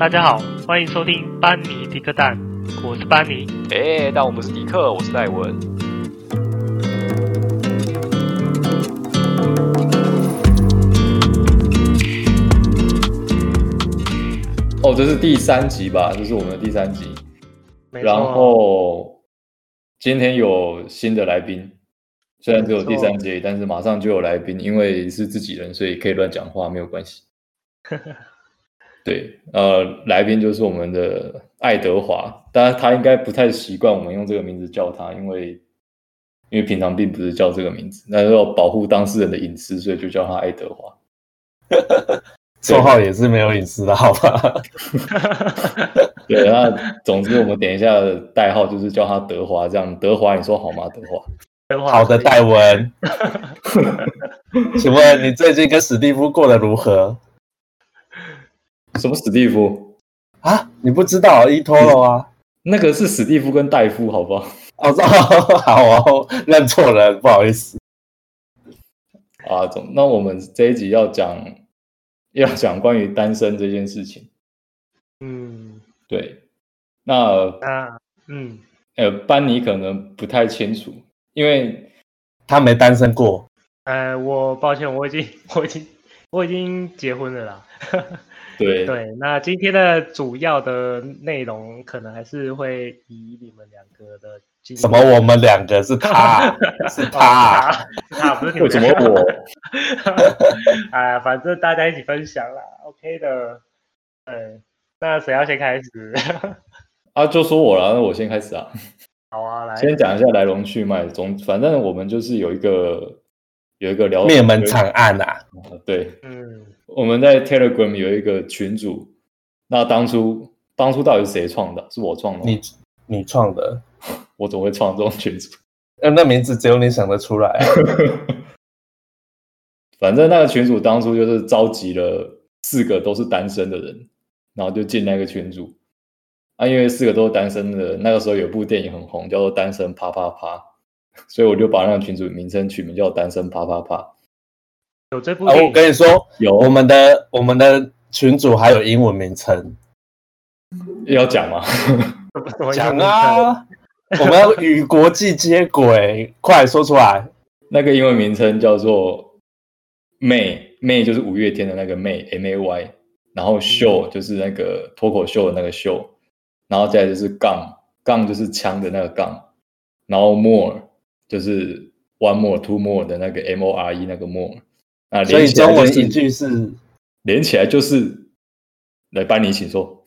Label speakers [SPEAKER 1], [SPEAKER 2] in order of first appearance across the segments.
[SPEAKER 1] 大家好，欢迎收听班尼迪克蛋，我是班尼。
[SPEAKER 2] 哎，但我不是迪克，我是戴文。
[SPEAKER 3] 哦，这是第三集吧？这是我们的第三集。然后今天有新的来宾，虽然只有第三集，但是马上就有来宾，因为是自己人，所以可以乱讲话，没有关系。对，呃，来宾就是我们的爱德华，当然他应该不太习惯我们用这个名字叫他，因为因为平常并不是叫这个名字，那要保护当事人的隐私，所以就叫他爱德华。
[SPEAKER 4] 绰号也是没有隐私的，好吧？
[SPEAKER 3] 对，那总之我们点一下代号，就是叫他德华，这样德华，你说好吗？德华，
[SPEAKER 1] 德华，
[SPEAKER 4] 好的，戴文。请问你最近跟史蒂夫过得如何？
[SPEAKER 3] 什么史蒂夫
[SPEAKER 4] 啊？你不知道伊托罗啊？
[SPEAKER 3] 那个是史蒂夫跟戴夫，好不好？
[SPEAKER 4] 哦，好哦，认错人，不好意思。
[SPEAKER 3] 啊，总那我们这一集要讲，要讲关于单身这件事情。
[SPEAKER 1] 嗯，
[SPEAKER 3] 对。那
[SPEAKER 1] 啊，嗯，
[SPEAKER 3] 呃，班尼可能不太清楚，因为
[SPEAKER 4] 他没单身过。
[SPEAKER 1] 呃，我抱歉，我已经，我已经，我已经结婚了啦。
[SPEAKER 3] 对
[SPEAKER 1] 对，那今天的主要的内容可能还是会以你们两个的
[SPEAKER 4] 什么？我们两个是他，是他，
[SPEAKER 1] 是他，不是你们。
[SPEAKER 3] 为什么我？
[SPEAKER 1] 哎呀，反正大家一起分享啦，OK 的。嗯，那谁要先开始？
[SPEAKER 3] 啊，就说我了，那我先开始啊。
[SPEAKER 1] 好啊，来，
[SPEAKER 3] 先讲一下来龙去脉。总反正我们就是有一个有一个聊
[SPEAKER 4] 灭门惨案啊。
[SPEAKER 3] 对，
[SPEAKER 1] 嗯。
[SPEAKER 3] 我们在 Telegram 有一个群组，那当初当初到底是谁创的？是我创的？
[SPEAKER 4] 你你创的？
[SPEAKER 3] 我怎么会创这种群组？
[SPEAKER 4] 那那名字只有你想得出来啊。
[SPEAKER 3] 反正那个群主当初就是召集了四个都是单身的人，然后就进那个群组。啊，因为四个都是单身的人，那个时候有部电影很红，叫做《单身啪啪啪》，所以我就把那个群组名称取名叫《单身啪啪啪》。
[SPEAKER 1] 有这部、
[SPEAKER 4] 啊，我跟你说，
[SPEAKER 3] 有。
[SPEAKER 4] 我们的我们的群主还有英文名称，
[SPEAKER 3] 要讲吗？
[SPEAKER 4] 讲啊！我们要与国际接轨，快说出来。
[SPEAKER 3] 那个英文名称叫做 May，May 就是五月天的那个 May，M A Y，然后 Show 就是那个脱口秀的那个秀，然后再来就是杠，杠就是枪的那个杠，然后 More 就是 One More，Two More 的那个 M O R E 那个 More。啊，
[SPEAKER 4] 所以中文一句是
[SPEAKER 3] 连起来就是，来班尼，请说。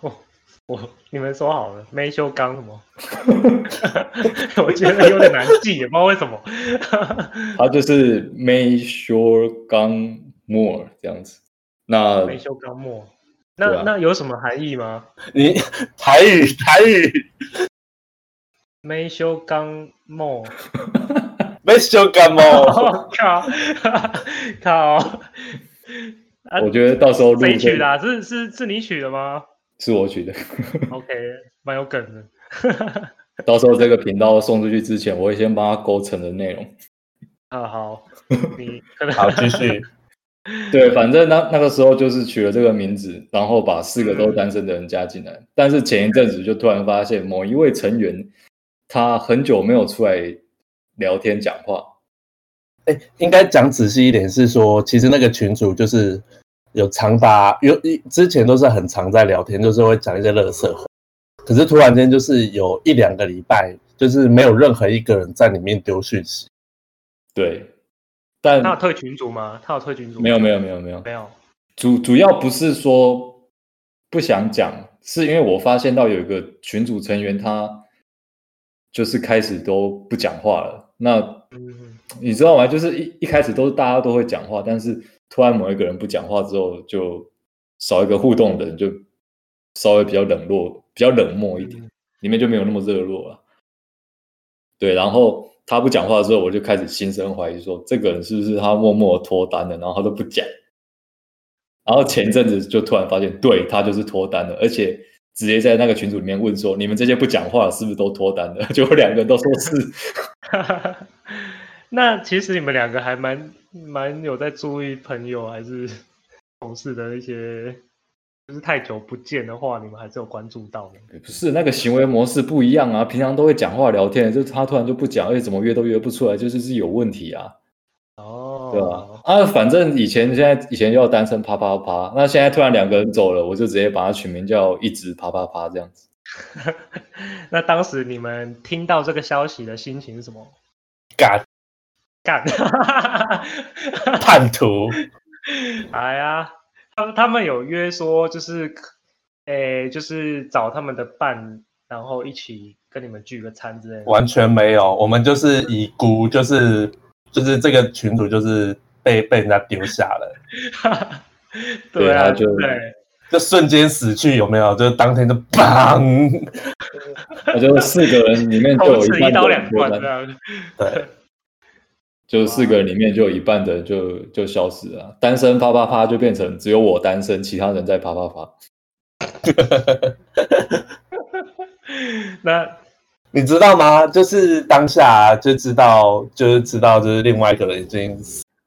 [SPEAKER 1] 我我你们说好了，没修刚什么？我觉得有点难记，也不知道为什么。
[SPEAKER 3] 他就是 Make sure 刚 more 这样子。那
[SPEAKER 1] 没修刚 more，那、啊、那有什么含义吗？
[SPEAKER 4] 你台语台语，
[SPEAKER 1] 没修刚 more。
[SPEAKER 4] 没修干嘛？
[SPEAKER 1] 靠靠！
[SPEAKER 3] 我觉得到时候
[SPEAKER 1] 谁取的、啊？是是是你取的吗？
[SPEAKER 3] 是我取的。
[SPEAKER 1] OK，蛮有梗的。
[SPEAKER 3] 到时候这个频道送出去之前，我会先帮他勾成的内容。
[SPEAKER 1] 啊好，你
[SPEAKER 4] 好继续。
[SPEAKER 3] 对，反正那那个时候就是取了这个名字，然后把四个都单身的人加进来。嗯、但是前一阵子就突然发现，某一位成员他很久没有出来。聊天讲话，
[SPEAKER 4] 哎，应该讲仔细一点是说，其实那个群主就是有长达有一之前都是很常在聊天，就是会讲一些垃圾话，可是突然间就是有一两个礼拜，就是没有任何一个人在里面丢讯息。
[SPEAKER 3] 对，但
[SPEAKER 1] 他有退群组吗？他有退群组？
[SPEAKER 3] 没有，没有，没有，没有，
[SPEAKER 1] 没有。
[SPEAKER 3] 主主要不是说不想讲，是因为我发现到有一个群组成员他。就是开始都不讲话了，那你知道吗？就是一一开始都是大家都会讲话，但是突然某一个人不讲话之后，就少一个互动的人，就稍微比较冷落、比较冷漠一点，里面就没有那么热络了。对，然后他不讲话的时候，我就开始心生怀疑，说这个人是不是他默默脱单了，然后他都不讲。然后前阵子就突然发现，对，他就是脱单了，而且。直接在那个群组里面问说：“你们这些不讲话是不是都脱单了？” 就两个人都说是。
[SPEAKER 1] 那其实你们两个还蛮蛮有在注意朋友还是同事的一些就是太久不见的话，你们还是有关注到的。
[SPEAKER 3] 不是那个行为模式不一样啊，平常都会讲话聊天，就他突然就不讲，而且怎么约都约不出来，就是是有问题啊。
[SPEAKER 1] 哦，
[SPEAKER 3] 对吧？啊，反正以前现在以前叫单身啪啪啪，那现在突然两个人走了，我就直接把它取名叫一直啪啪啪这样子。
[SPEAKER 1] 那当时你们听到这个消息的心情是什么？
[SPEAKER 4] 干
[SPEAKER 1] 干，
[SPEAKER 4] 叛徒！
[SPEAKER 1] 哎呀，他们他们有约说，就是，诶，就是找他们的伴，然后一起跟你们聚个餐之类的。
[SPEAKER 4] 完全没有，我们就是已读，就是就是这个群主就是被被人家丢下了。
[SPEAKER 1] 对啊，
[SPEAKER 3] 就
[SPEAKER 1] 对。
[SPEAKER 4] 就瞬间死去，有没有？就是当天就砰！
[SPEAKER 3] 我觉得四个人里面就有 一半
[SPEAKER 1] 一刀两断这样。
[SPEAKER 4] 对，
[SPEAKER 3] 就四个人里面就有一半的就就消失了，单身啪啪啪就变成只有我单身，其他人在啪啪啪。
[SPEAKER 1] 那
[SPEAKER 4] 你知道吗？就是当下就知道，就是知道，就是另外一个人已经。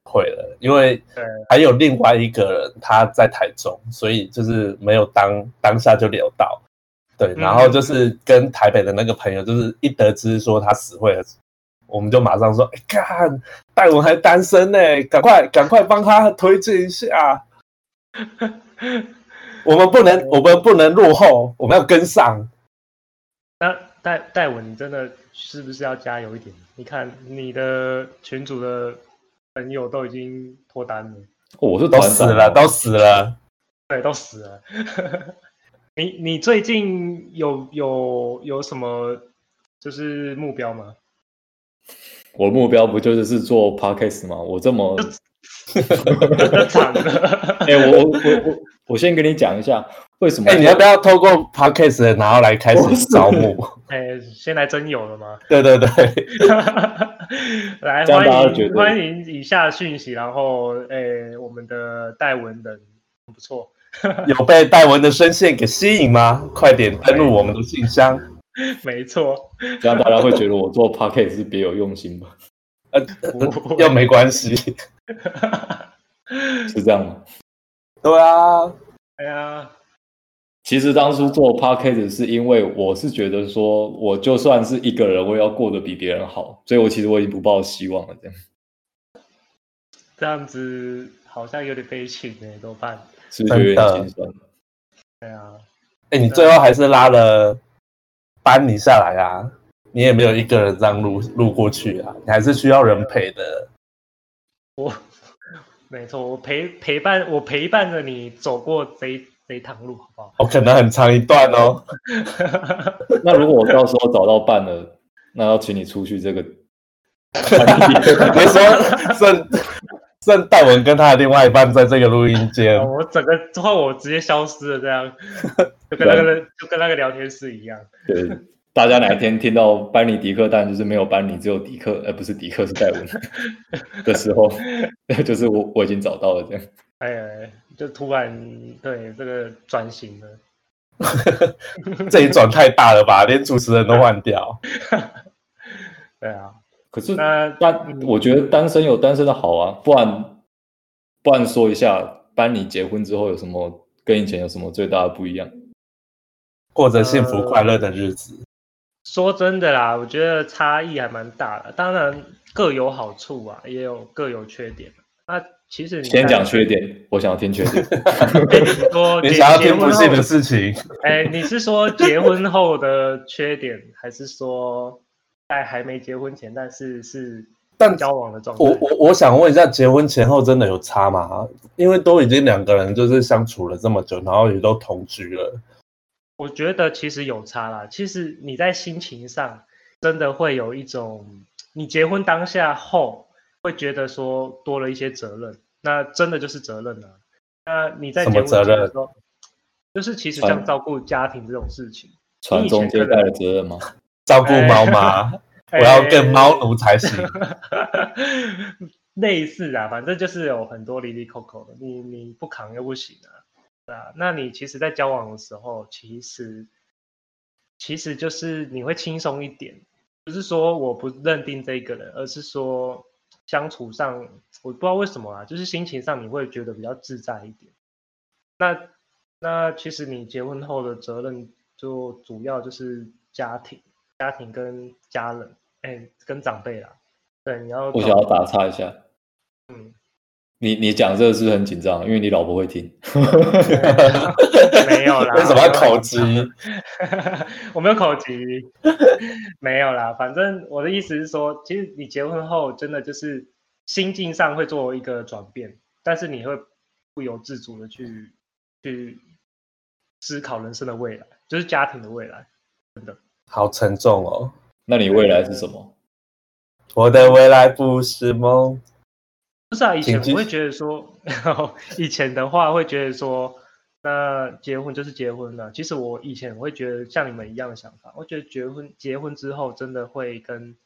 [SPEAKER 4] 会了，因为还有另外一个人他在台中，所以就是没有当当下就聊到，对，然后就是跟台北的那个朋友，就是一得知说他死会了，我们就马上说，哎，看戴文还单身呢，赶快赶快帮他推荐一下，我们不能我们不能落后，我们要跟上。
[SPEAKER 1] 那戴戴文，你真的是不是要加油一点？你看你的群主的。朋友都已经脱单了，
[SPEAKER 3] 我是
[SPEAKER 4] 都死了，都死了，
[SPEAKER 1] 对，都死了。你你最近有有有什么就是目标吗？
[SPEAKER 3] 我的目标不就是是做 podcast 吗？我这么
[SPEAKER 1] 惨了。
[SPEAKER 3] 哎、欸，我我我我我先跟你讲一下。为什么？哎、
[SPEAKER 4] 欸，你要不要透过 Podcast 然后来开始招募？
[SPEAKER 1] 哎、欸，先来真有了吗？
[SPEAKER 4] 对对对，
[SPEAKER 1] 来欢迎欢迎以下讯息，然后哎、欸，我们的戴文人不错，
[SPEAKER 4] 有被戴文的声线给吸引吗？快点登录我们的信箱。
[SPEAKER 1] 没错，
[SPEAKER 3] 这样大家会觉得我做 Podcast 是别有用心吗？
[SPEAKER 4] 呃，又没关系，
[SPEAKER 3] 是这样吗？
[SPEAKER 4] 对啊，
[SPEAKER 1] 哎呀。
[SPEAKER 3] 其实当初做 podcast 是因为我是觉得说，我就算是一个人，我也要过得比别人好，所以我其实我已经不抱希望了。这样，
[SPEAKER 1] 这样子好像有点悲情哎，怎么办？
[SPEAKER 3] 是不是有点心酸？
[SPEAKER 1] 对啊，
[SPEAKER 4] 哎，你最后还是拉了班尼下来啊，你也没有一个人这样路路过去啊，你还是需要人陪的。
[SPEAKER 1] 我没错，我陪陪伴我陪伴着你走过这一。这一趟路好不好？
[SPEAKER 4] 我可能很长一段哦。
[SPEAKER 3] 那如果我到时候找到伴了，那要请你出去这个。
[SPEAKER 4] 别说剩剩戴文跟他的另外一半在这个录音间，
[SPEAKER 1] 我整个之后我直接消失了，这样 就跟那个就跟那个聊天室一样。
[SPEAKER 3] 对，大家哪一天听到班尼迪克，但就是没有班尼，只有迪克，而不是迪克是戴文 的时候，就是我我已经找到了这样。
[SPEAKER 1] 哎呀，就突然对这个转型了，
[SPEAKER 4] 这一转太大了吧，连主持人都换掉。
[SPEAKER 1] 对啊，
[SPEAKER 3] 可是单，我觉得单身有单身的好啊，不然不然说一下，班尼结婚之后有什么跟以前有什么最大的不一样？
[SPEAKER 4] 过着幸福快乐的日子。呃，
[SPEAKER 1] 说真的啦，我觉得差异还蛮大的，当然各有好处啊，也有各有缺点。那其实你
[SPEAKER 3] 先讲缺点，我想要听缺点。
[SPEAKER 1] 你说
[SPEAKER 4] 你想要听不幸的事情？
[SPEAKER 1] 哎，你是说结婚后的缺点，还是说在还没结婚前，但是是但交往的状态？
[SPEAKER 4] 我我我想问一下，结婚前后真的有差吗？因为都已经两个人就是相处了这么久，然后也都同居了。
[SPEAKER 1] 我觉得其实有差啦。其实你在心情上真的会有一种，你结婚当下后。会觉得说多了一些责任，那真的就是责任了、啊。那你在结婚前的时候，就是其实像照顾家庭这种事情，
[SPEAKER 3] 传宗接代的责任吗？
[SPEAKER 4] 照顾猫吗？哎、我要跟猫奴才行。
[SPEAKER 1] 哎、类似啊，反正就是有很多离离扣扣的，你你不扛又不行啊，对啊。那你其实，在交往的时候，其实其实就是你会轻松一点，不是说我不认定这个人，而是说。相处上，我不知道为什么啊，就是心情上你会觉得比较自在一点。那那其实你结婚后的责任就主要就是家庭、家庭跟家人，哎，跟长辈啦。对，你要。
[SPEAKER 3] 我想要打岔一下。嗯。你你讲这个是不是很紧张？因为你老婆会听。
[SPEAKER 1] 没有啦。
[SPEAKER 4] 为什么要口吃？
[SPEAKER 1] 我没有口吃。没有啦，反正我的意思是说，其实你结婚后真的就是心境上会做一个转变，但是你会不由自主的去去思考人生的未来，就是家庭的未来，真的。
[SPEAKER 4] 好沉重哦。
[SPEAKER 3] 那你未来是什么？
[SPEAKER 4] 我的未来不是梦。
[SPEAKER 1] 不是啊，以前我会觉得说，以前的话会觉得说，那结婚就是结婚了。其实我以前我会觉得像你们一样的想法，我觉得结婚结婚之后真的会跟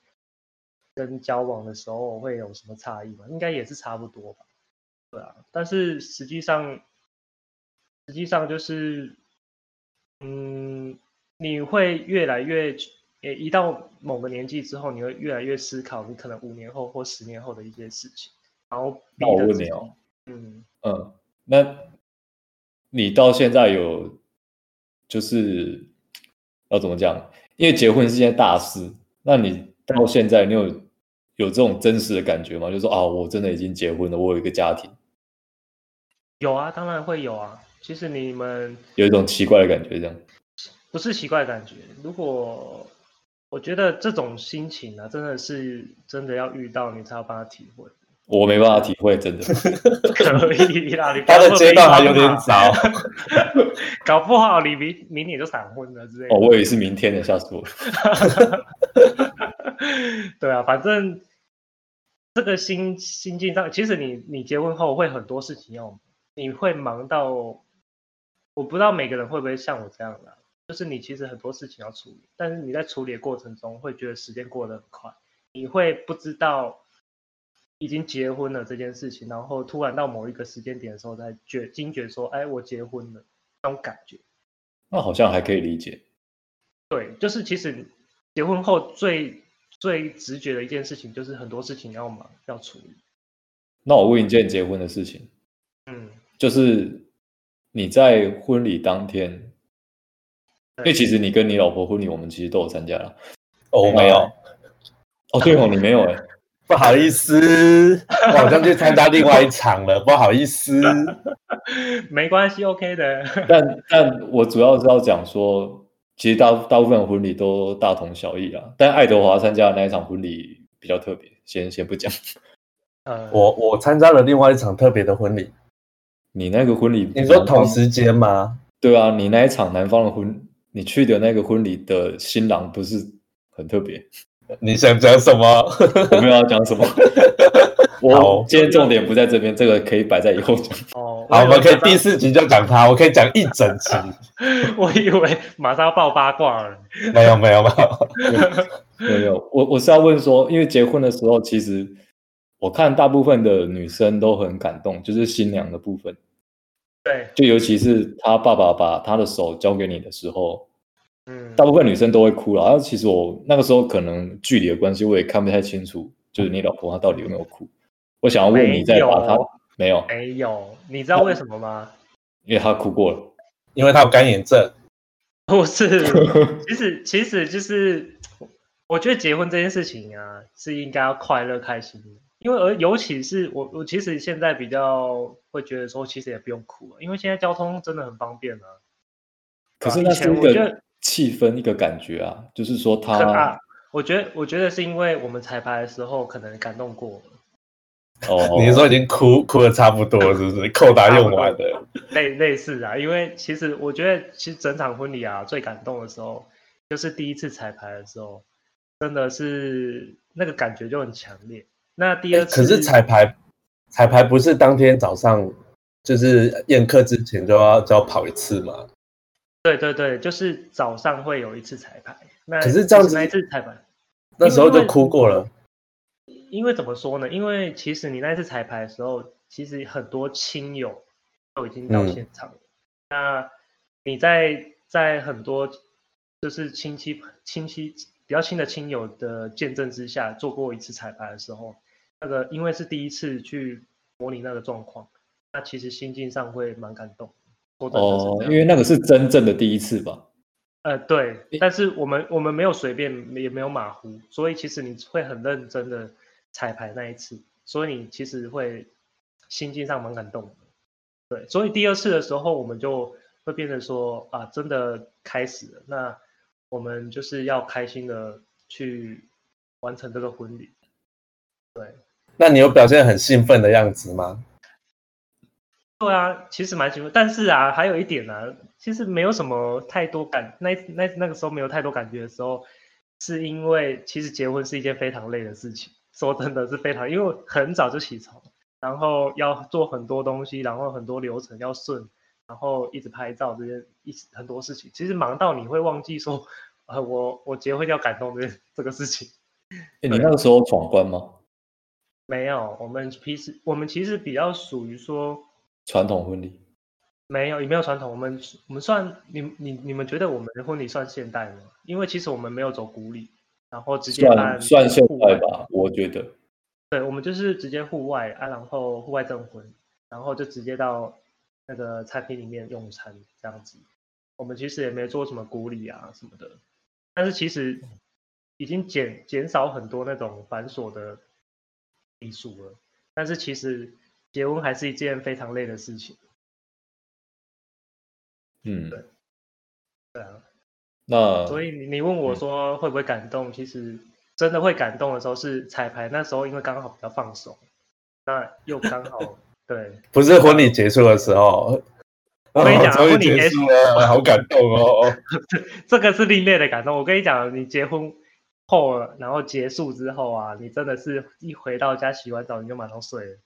[SPEAKER 1] 跟交往的时候会有什么差异吗？应该也是差不多吧。对啊，但是实际上实际上就是，嗯，你会越来越，诶，一到某个年纪之后，你会越来越思考你可能五年后或十年后的一些事情。然后，
[SPEAKER 3] 那我问你哦，
[SPEAKER 1] 嗯
[SPEAKER 3] 嗯，那你到现在有就是要怎么讲？因为结婚是件大事，那你到现在你有有这种真实的感觉吗？就是说啊，我真的已经结婚了，我有一个家庭。
[SPEAKER 1] 有啊，当然会有啊。其实你们
[SPEAKER 3] 有一种奇怪的感觉，这样
[SPEAKER 1] 不是奇怪的感觉。如果我觉得这种心情呢、啊，真的是真的要遇到你才有办法体会。
[SPEAKER 3] 我没办法体会，真的。
[SPEAKER 1] 可以啦，你
[SPEAKER 4] 他的阶段还有点早，
[SPEAKER 1] 搞不好你明明年就闪婚了之类的。
[SPEAKER 3] 哦，我以为是明天的，吓死我了。
[SPEAKER 1] 对啊，反正这个心心境上，其实你你结婚后会很多事情要，你会忙到，我不知道每个人会不会像我这样的，就是你其实很多事情要处理，但是你在处理的过程中会觉得时间过得很快，你会不知道。已经结婚了这件事情，然后突然到某一个时间点的时候，才觉惊觉说：“哎，我结婚了。”那种感觉，
[SPEAKER 3] 那好像还可以理解。
[SPEAKER 1] 对，就是其实结婚后最最直觉的一件事情，就是很多事情要忙要处理。
[SPEAKER 3] 那我问一件结婚的事情，
[SPEAKER 1] 嗯，
[SPEAKER 3] 就是你在婚礼当天，因为其实你跟你老婆婚礼，我们其实都有参加了。
[SPEAKER 4] 哦，没有。
[SPEAKER 3] 哦，对哦，你没有哎。
[SPEAKER 4] 不好意思，我好像去参加另外一场了。不好意思，
[SPEAKER 1] 没关系，OK 的。
[SPEAKER 3] 但但我主要是要讲说，其实大大部分婚礼都大同小异啊。但爱德华参加的那一场婚礼比较特别，先先不讲。
[SPEAKER 1] 呃，
[SPEAKER 4] 我我参加了另外一场特别的婚礼。
[SPEAKER 3] 你那个婚礼，
[SPEAKER 4] 你说同时间吗？
[SPEAKER 3] 对啊，你那一场南方的婚，你去的那个婚礼的新郎不是很特别。
[SPEAKER 4] 你想讲什么？
[SPEAKER 3] 我没有要讲什么。我今天重点不在这边，这个可以摆在以后讲。
[SPEAKER 1] 哦，
[SPEAKER 4] 好，我们可以第四集就讲他，我可以讲一整集。
[SPEAKER 1] 我以为马上要爆八卦了。
[SPEAKER 4] 没有，没有，没
[SPEAKER 3] 有，没有。我我是要问说，因为结婚的时候，其实我看大部分的女生都很感动，就是新娘的部分。
[SPEAKER 1] 对，
[SPEAKER 3] 就尤其是他爸爸把他的手交给你的时候。
[SPEAKER 1] 嗯，
[SPEAKER 3] 大部分女生都会哭了。然后其实我那个时候可能距离的关系，我也看不太清楚，就是你老婆她到底有没有哭。我想要问你，在把她没有
[SPEAKER 1] 没有，你知道为什么吗？
[SPEAKER 3] 因为她哭过了，
[SPEAKER 4] 因为她有干眼症。
[SPEAKER 1] 不是，其实其实就是，我觉得结婚这件事情啊，是应该要快乐开心的。因为而尤其是我我其实现在比较会觉得说，其实也不用哭了，因为现在交通真的很方便啊。
[SPEAKER 3] 可是那是一个。气氛一个感觉啊，就是说他，
[SPEAKER 1] 啊、我觉得我觉得是因为我们彩排的时候可能感动过。
[SPEAKER 3] 哦，
[SPEAKER 4] 你说已经哭哭的差不多了，是不是？扣打用完的，
[SPEAKER 1] 类类似啊。因为其实我觉得，其实整场婚礼啊，最感动的时候就是第一次彩排的时候，真的是那个感觉就很强烈。那第二次，
[SPEAKER 4] 可是彩排彩排不是当天早上就是宴客之前就要就要跑一次吗？
[SPEAKER 1] 对对对，就是早上会有一次彩排。那
[SPEAKER 4] 可是这样子，
[SPEAKER 1] 那一次彩排，
[SPEAKER 4] 那时候就哭过了。
[SPEAKER 1] 因为，怎么说呢？因为其实你那次彩排的时候，其实很多亲友都已经到现场了。嗯、那你在在很多就是亲戚亲戚比较亲的亲友的见证之下做过一次彩排的时候，那个因为是第一次去模拟那个状况，那其实心境上会蛮感动。
[SPEAKER 3] 哦，因为那个是真正的第一次吧？
[SPEAKER 1] 呃，对，但是我们我们没有随便，也没有马虎，所以其实你会很认真的彩排那一次，所以你其实会心境上蛮感动的。对，所以第二次的时候，我们就会变成说啊，真的开始了，那我们就是要开心的去完成这个婚礼。对，
[SPEAKER 4] 那你有表现很兴奋的样子吗？
[SPEAKER 1] 对啊，其实蛮兴奋，但是啊，还有一点呢、啊，其实没有什么太多感，那那那个时候没有太多感觉的时候，是因为其实结婚是一件非常累的事情，说真的是非常，因为很早就起床，然后要做很多东西，然后很多流程要顺，然后一直拍照这些一很多事情，其实忙到你会忘记说，呃，我我结婚要感动这这个事情。
[SPEAKER 3] 欸、你那个时候闯关吗？
[SPEAKER 1] 没有，我们其实我们其实比较属于说。
[SPEAKER 3] 传统婚礼
[SPEAKER 1] 没有，也没有传统。我们我们算你你你们觉得我们的婚礼算现代吗？因为其实我们没有走古礼，然后直接办
[SPEAKER 3] 算算现代吧，我觉得。
[SPEAKER 1] 对，我们就是直接户外啊，然后户外证婚，然后就直接到那个餐厅里面用餐这样子。我们其实也没做什么古礼啊什么的，但是其实已经减减少很多那种繁琐的礼俗了。但是其实。结婚还是一件非常累的事情。
[SPEAKER 3] 嗯，
[SPEAKER 1] 对，对啊。
[SPEAKER 3] 那
[SPEAKER 1] 所以你你问我说会不会感动？嗯，其实真的会感动的时候是彩排那时候，因为刚好比较放松，那又刚好 对，
[SPEAKER 4] 不是婚礼结束的时候。
[SPEAKER 1] 我跟你讲，婚礼结束
[SPEAKER 4] 了，好感动哦。
[SPEAKER 1] 这个是另类的感动。我跟你讲，你结婚后然后结束之后啊，你真的是一回到家洗完澡你就马上睡了。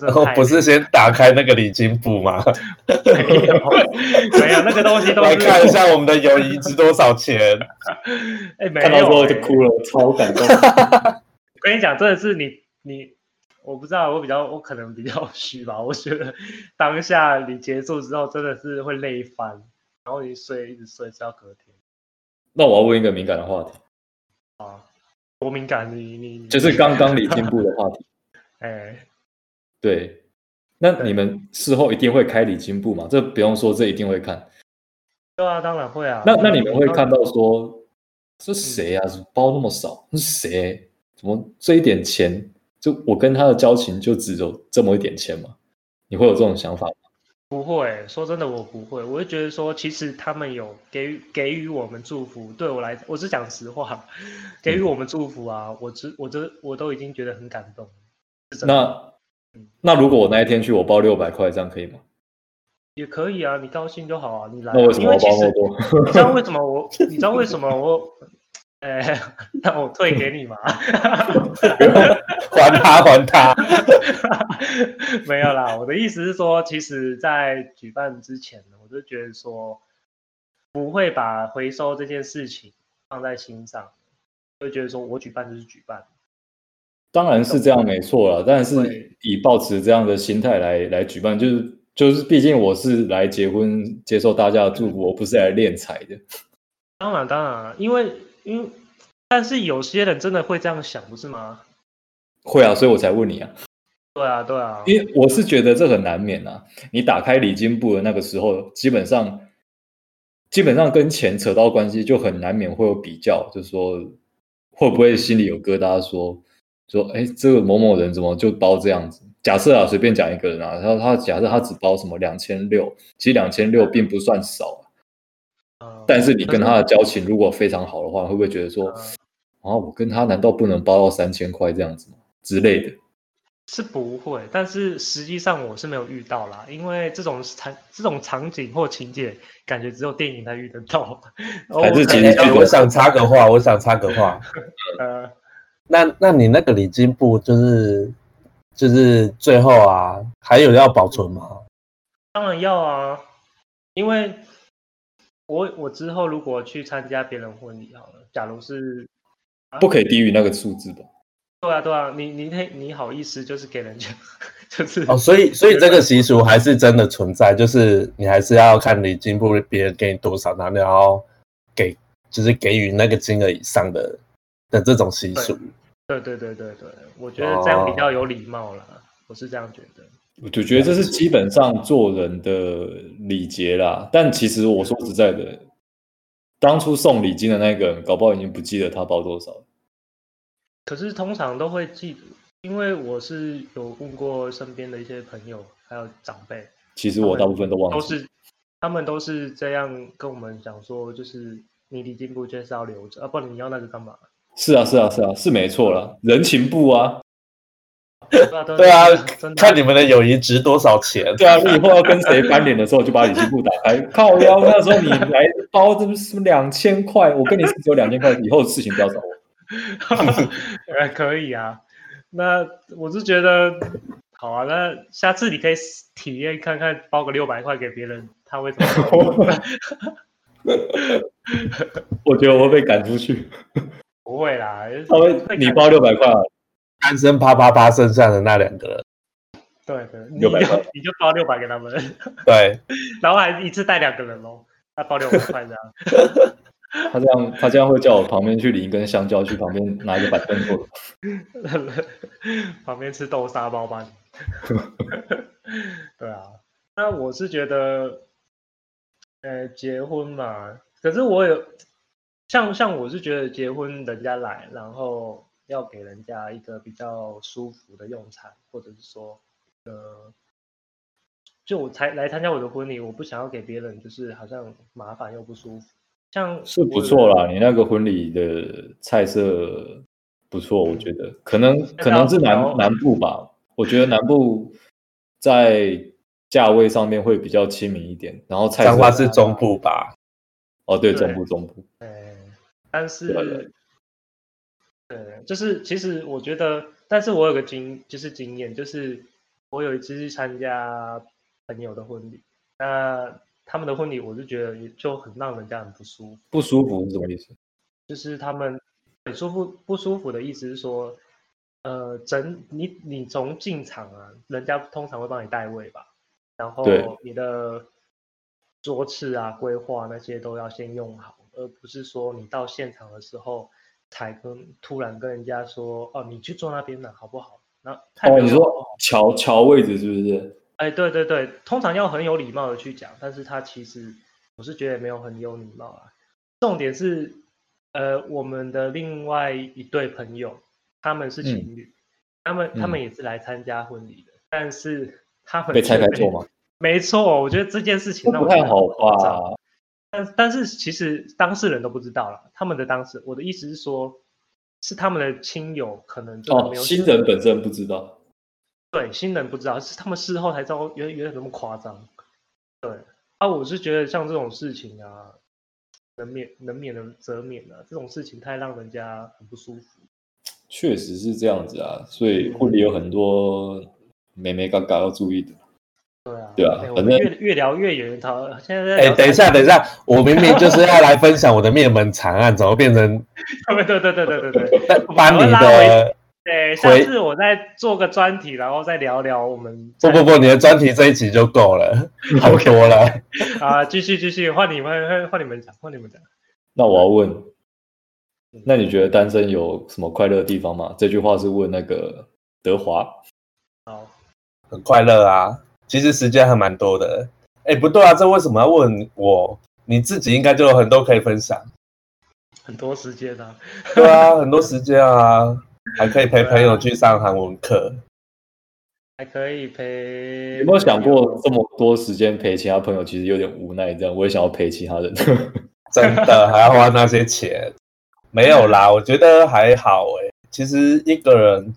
[SPEAKER 1] 然后
[SPEAKER 4] 不是先打开那个礼金簿吗？
[SPEAKER 1] 没有，没有那个东西都
[SPEAKER 4] 来看一下我们的友谊值多少钱。
[SPEAKER 1] 哎，没有，
[SPEAKER 3] 看到之后就哭了，超感动。
[SPEAKER 1] 我跟你讲，真的是你你，我不知道，我比较我可能比较虚吧。我觉得当下你结束之后，真的是会累翻，然后你睡一直睡，直到隔天。
[SPEAKER 3] 那我要问一个敏感的话题
[SPEAKER 1] 啊，多敏感？你你
[SPEAKER 3] 就是刚刚礼金簿的话题。
[SPEAKER 1] 哎。
[SPEAKER 3] 对，那你们事后一定会开礼金簿嘛？这不用说，这一定会看。
[SPEAKER 1] 对啊，当然会啊。
[SPEAKER 3] 那那你们会看到说，是谁啊？包那么少？是谁？怎么这一点钱？就我跟他的交情就只有这么一点钱吗？你会有这种想法吗？
[SPEAKER 1] 不会，说真的，我不会。我就觉得说，其实他们有给予给予我们祝福。对我来，我是讲实话，给予我们祝福啊，嗯、我只我这我都已经觉得很感动。
[SPEAKER 3] 那。那如果我那一天去，我包六百块，这样可以吗？
[SPEAKER 1] 也可以啊，你高兴就好啊，你来啊。
[SPEAKER 3] 那为什么我包那么多？
[SPEAKER 1] 你知道为什么我？你知道为什么我？哎，那我退给你嘛？
[SPEAKER 4] 还他，还他。
[SPEAKER 1] 没有啦，我的意思是说，其实，在举办之前呢，我就觉得说，不会把回收这件事情放在心上，就觉得说我举办就是举办。
[SPEAKER 3] 当然是这样，没错了。但是以抱持这样的心态来来举办，就是就是，毕竟我是来结婚，接受大家的祝福，我不是来敛财的。
[SPEAKER 1] 当然，当然，因为因为，但是有些人真的会这样想，不是吗？
[SPEAKER 3] 会啊，所以我才问你啊。
[SPEAKER 1] 对啊，对啊，
[SPEAKER 3] 因为我是觉得这很难免啊。你打开礼金簿的那个时候，基本上基本上跟钱扯到关系，就很难免会有比较，就是说会不会心里有疙瘩，说。说，哎，这个某某人怎么就包这样子？假设啊，随便讲一个人啊，然后他假设他只包什么两千六，其实两千六并不算少啊。但是你跟他的交情如果非常好的话，会不会觉得说，啊，我跟他难道不能包到三千块这样子吗？之类的？
[SPEAKER 1] 是不会，但是实际上我是没有遇到啦，因为这种场这种场景或情节，感觉只有电影才遇得到。
[SPEAKER 3] 还是其实
[SPEAKER 4] 我想插个话，我想插个话，呃。那那你那个礼金簿就是就是最后啊，还有要保存吗？
[SPEAKER 1] 当然要啊，因为我我之后如果去参加别人婚礼好了，假如是、
[SPEAKER 3] 啊、不可以低于那个数字的。
[SPEAKER 1] 对啊对啊，你你你你好意思就是给人家 就是
[SPEAKER 4] 哦，所以所以这个习俗还是真的存在，就是你还是要看礼金簿别人给你多少，然后你要给就是给予那个金额以上的。的这种习俗，
[SPEAKER 1] 对对对对对，我觉得这样比较有礼貌啦。哦、我是这样觉得。
[SPEAKER 3] 我就觉得这是基本上做人的礼节啦。但其实我说实在的，当初送礼金的那个人，搞不好已经不记得他包多少。
[SPEAKER 1] 可是通常都会记得，因为我是有问过身边的一些朋友还有长辈。
[SPEAKER 3] 其实我大部分都忘记。
[SPEAKER 1] 都是他们都是这样跟我们讲说，就是你礼金不就是要留着啊，不然你要那个干嘛？
[SPEAKER 3] 是啊，是啊，是啊，是没错了，人情簿啊。
[SPEAKER 4] 对啊，看你们的友谊值多少钱。
[SPEAKER 3] 对啊，你以后要跟谁翻脸的时候，就把人情部打开。靠腰，那时候你来包这是两千块，我跟你是只有两千块，以后的事情不要找我。
[SPEAKER 1] 哎，可以啊。那我是觉得，好啊。那下次你可以体验看看，包个六百块给别人，他会怎么 说？
[SPEAKER 3] 我觉得我会被赶出去。
[SPEAKER 1] 不会啦，
[SPEAKER 3] 他会你包六百块。
[SPEAKER 4] 单身啪啪啪，剩下的那两个人，
[SPEAKER 1] 对对，你就你就包六百给他们，
[SPEAKER 4] 对，
[SPEAKER 1] 然后还一次带两个人喽，他包六百块这样。
[SPEAKER 3] 他这样他这样会叫我旁边去领一根香蕉，去旁边拿一个板凳坐，
[SPEAKER 1] 旁边吃豆沙包吧。对啊，那我是觉得，呃，结婚嘛，可是我有像像我是觉得结婚人家来，然后。要给人家一个比较舒服的用餐，或者是说，呃，就我才来参加我的婚礼，我不想要给别人就是好像麻烦又不舒服。像
[SPEAKER 3] 是不错啦，你那个婚礼的菜色不错，我觉得可能可能是南南部吧，我觉得南部在价位上面会比较亲民一点，然后菜色
[SPEAKER 4] 是中部吧？
[SPEAKER 3] 哦，对，中部中部。
[SPEAKER 1] 哎，但是。对，就是其实我觉得，但是我有个经，就是经验，就是我有一次去参加朋友的婚礼，那他们的婚礼，我就觉得也就很让人家很不舒服。
[SPEAKER 3] 不舒服是什么意思？
[SPEAKER 1] 就是他们很舒服，不舒服的意思是说，呃，整你你从进场啊，人家通常会帮你带位吧，然后你的桌次啊、规划那些都要先用好，而不是说你到现场的时候。才跟突然跟人家说哦，你去坐那边呢，好不好？那
[SPEAKER 3] 哦，你说乔乔位置是不是？
[SPEAKER 1] 哎，对对对，通常要很有礼貌的去讲，但是他其实我是觉得没有很有礼貌啊。重点是，呃，我们的另外一对朋友，他们是情侣，嗯、他们他们也是来参加婚礼的，嗯、但是他们
[SPEAKER 3] 被拆开做吗？
[SPEAKER 1] 没错，我觉得这件事情
[SPEAKER 3] 不太好吧。
[SPEAKER 1] 但但是其实当事人都不知道了，他们的当事，我的意思是说，是他们的亲友可能就没有、哦、新
[SPEAKER 3] 人本身不知道，
[SPEAKER 1] 对，新人不知道，是他们事后才知道，原原来那么夸张，对啊，我是觉得像这种事情啊，能免能免的则免啊，这种事情太让人家很不舒服。
[SPEAKER 3] 确实是这样子啊，所以婚礼有很多美眉嘎嘎要注意的。
[SPEAKER 1] 对啊，
[SPEAKER 3] 对啊，
[SPEAKER 1] 欸、我们越越聊越远，他现在
[SPEAKER 4] 哎、欸，等一下，等一下，我明明就是要来分享我的灭门惨案，怎么变成？
[SPEAKER 1] 对对对对对对对，
[SPEAKER 4] 把你的，
[SPEAKER 1] 对，下次我再做个专题，然后再聊聊我们。
[SPEAKER 4] 不不不，你的专题这一集就够了，好多了。
[SPEAKER 1] 啊，继续继续，换你们换你们讲，换你们讲。
[SPEAKER 3] 那我要问，那你觉得单身有什么快乐的地方吗？这句话是问那个德华。
[SPEAKER 1] 好，
[SPEAKER 4] 很快乐啊。其实时间还蛮多的，哎，不对啊，这为什么要问我？你自己应该就有很多可以分享，
[SPEAKER 1] 很多时间啊，
[SPEAKER 4] 对啊，很多时间啊，还可以陪朋友去上韩文课，
[SPEAKER 1] 还可以陪。
[SPEAKER 3] 有没有想过这么多时间陪其他朋友，其实有点无奈，这样我也想要陪其他人，
[SPEAKER 4] 真的还要花那些钱？没有啦，我觉得还好哎，其实一个人。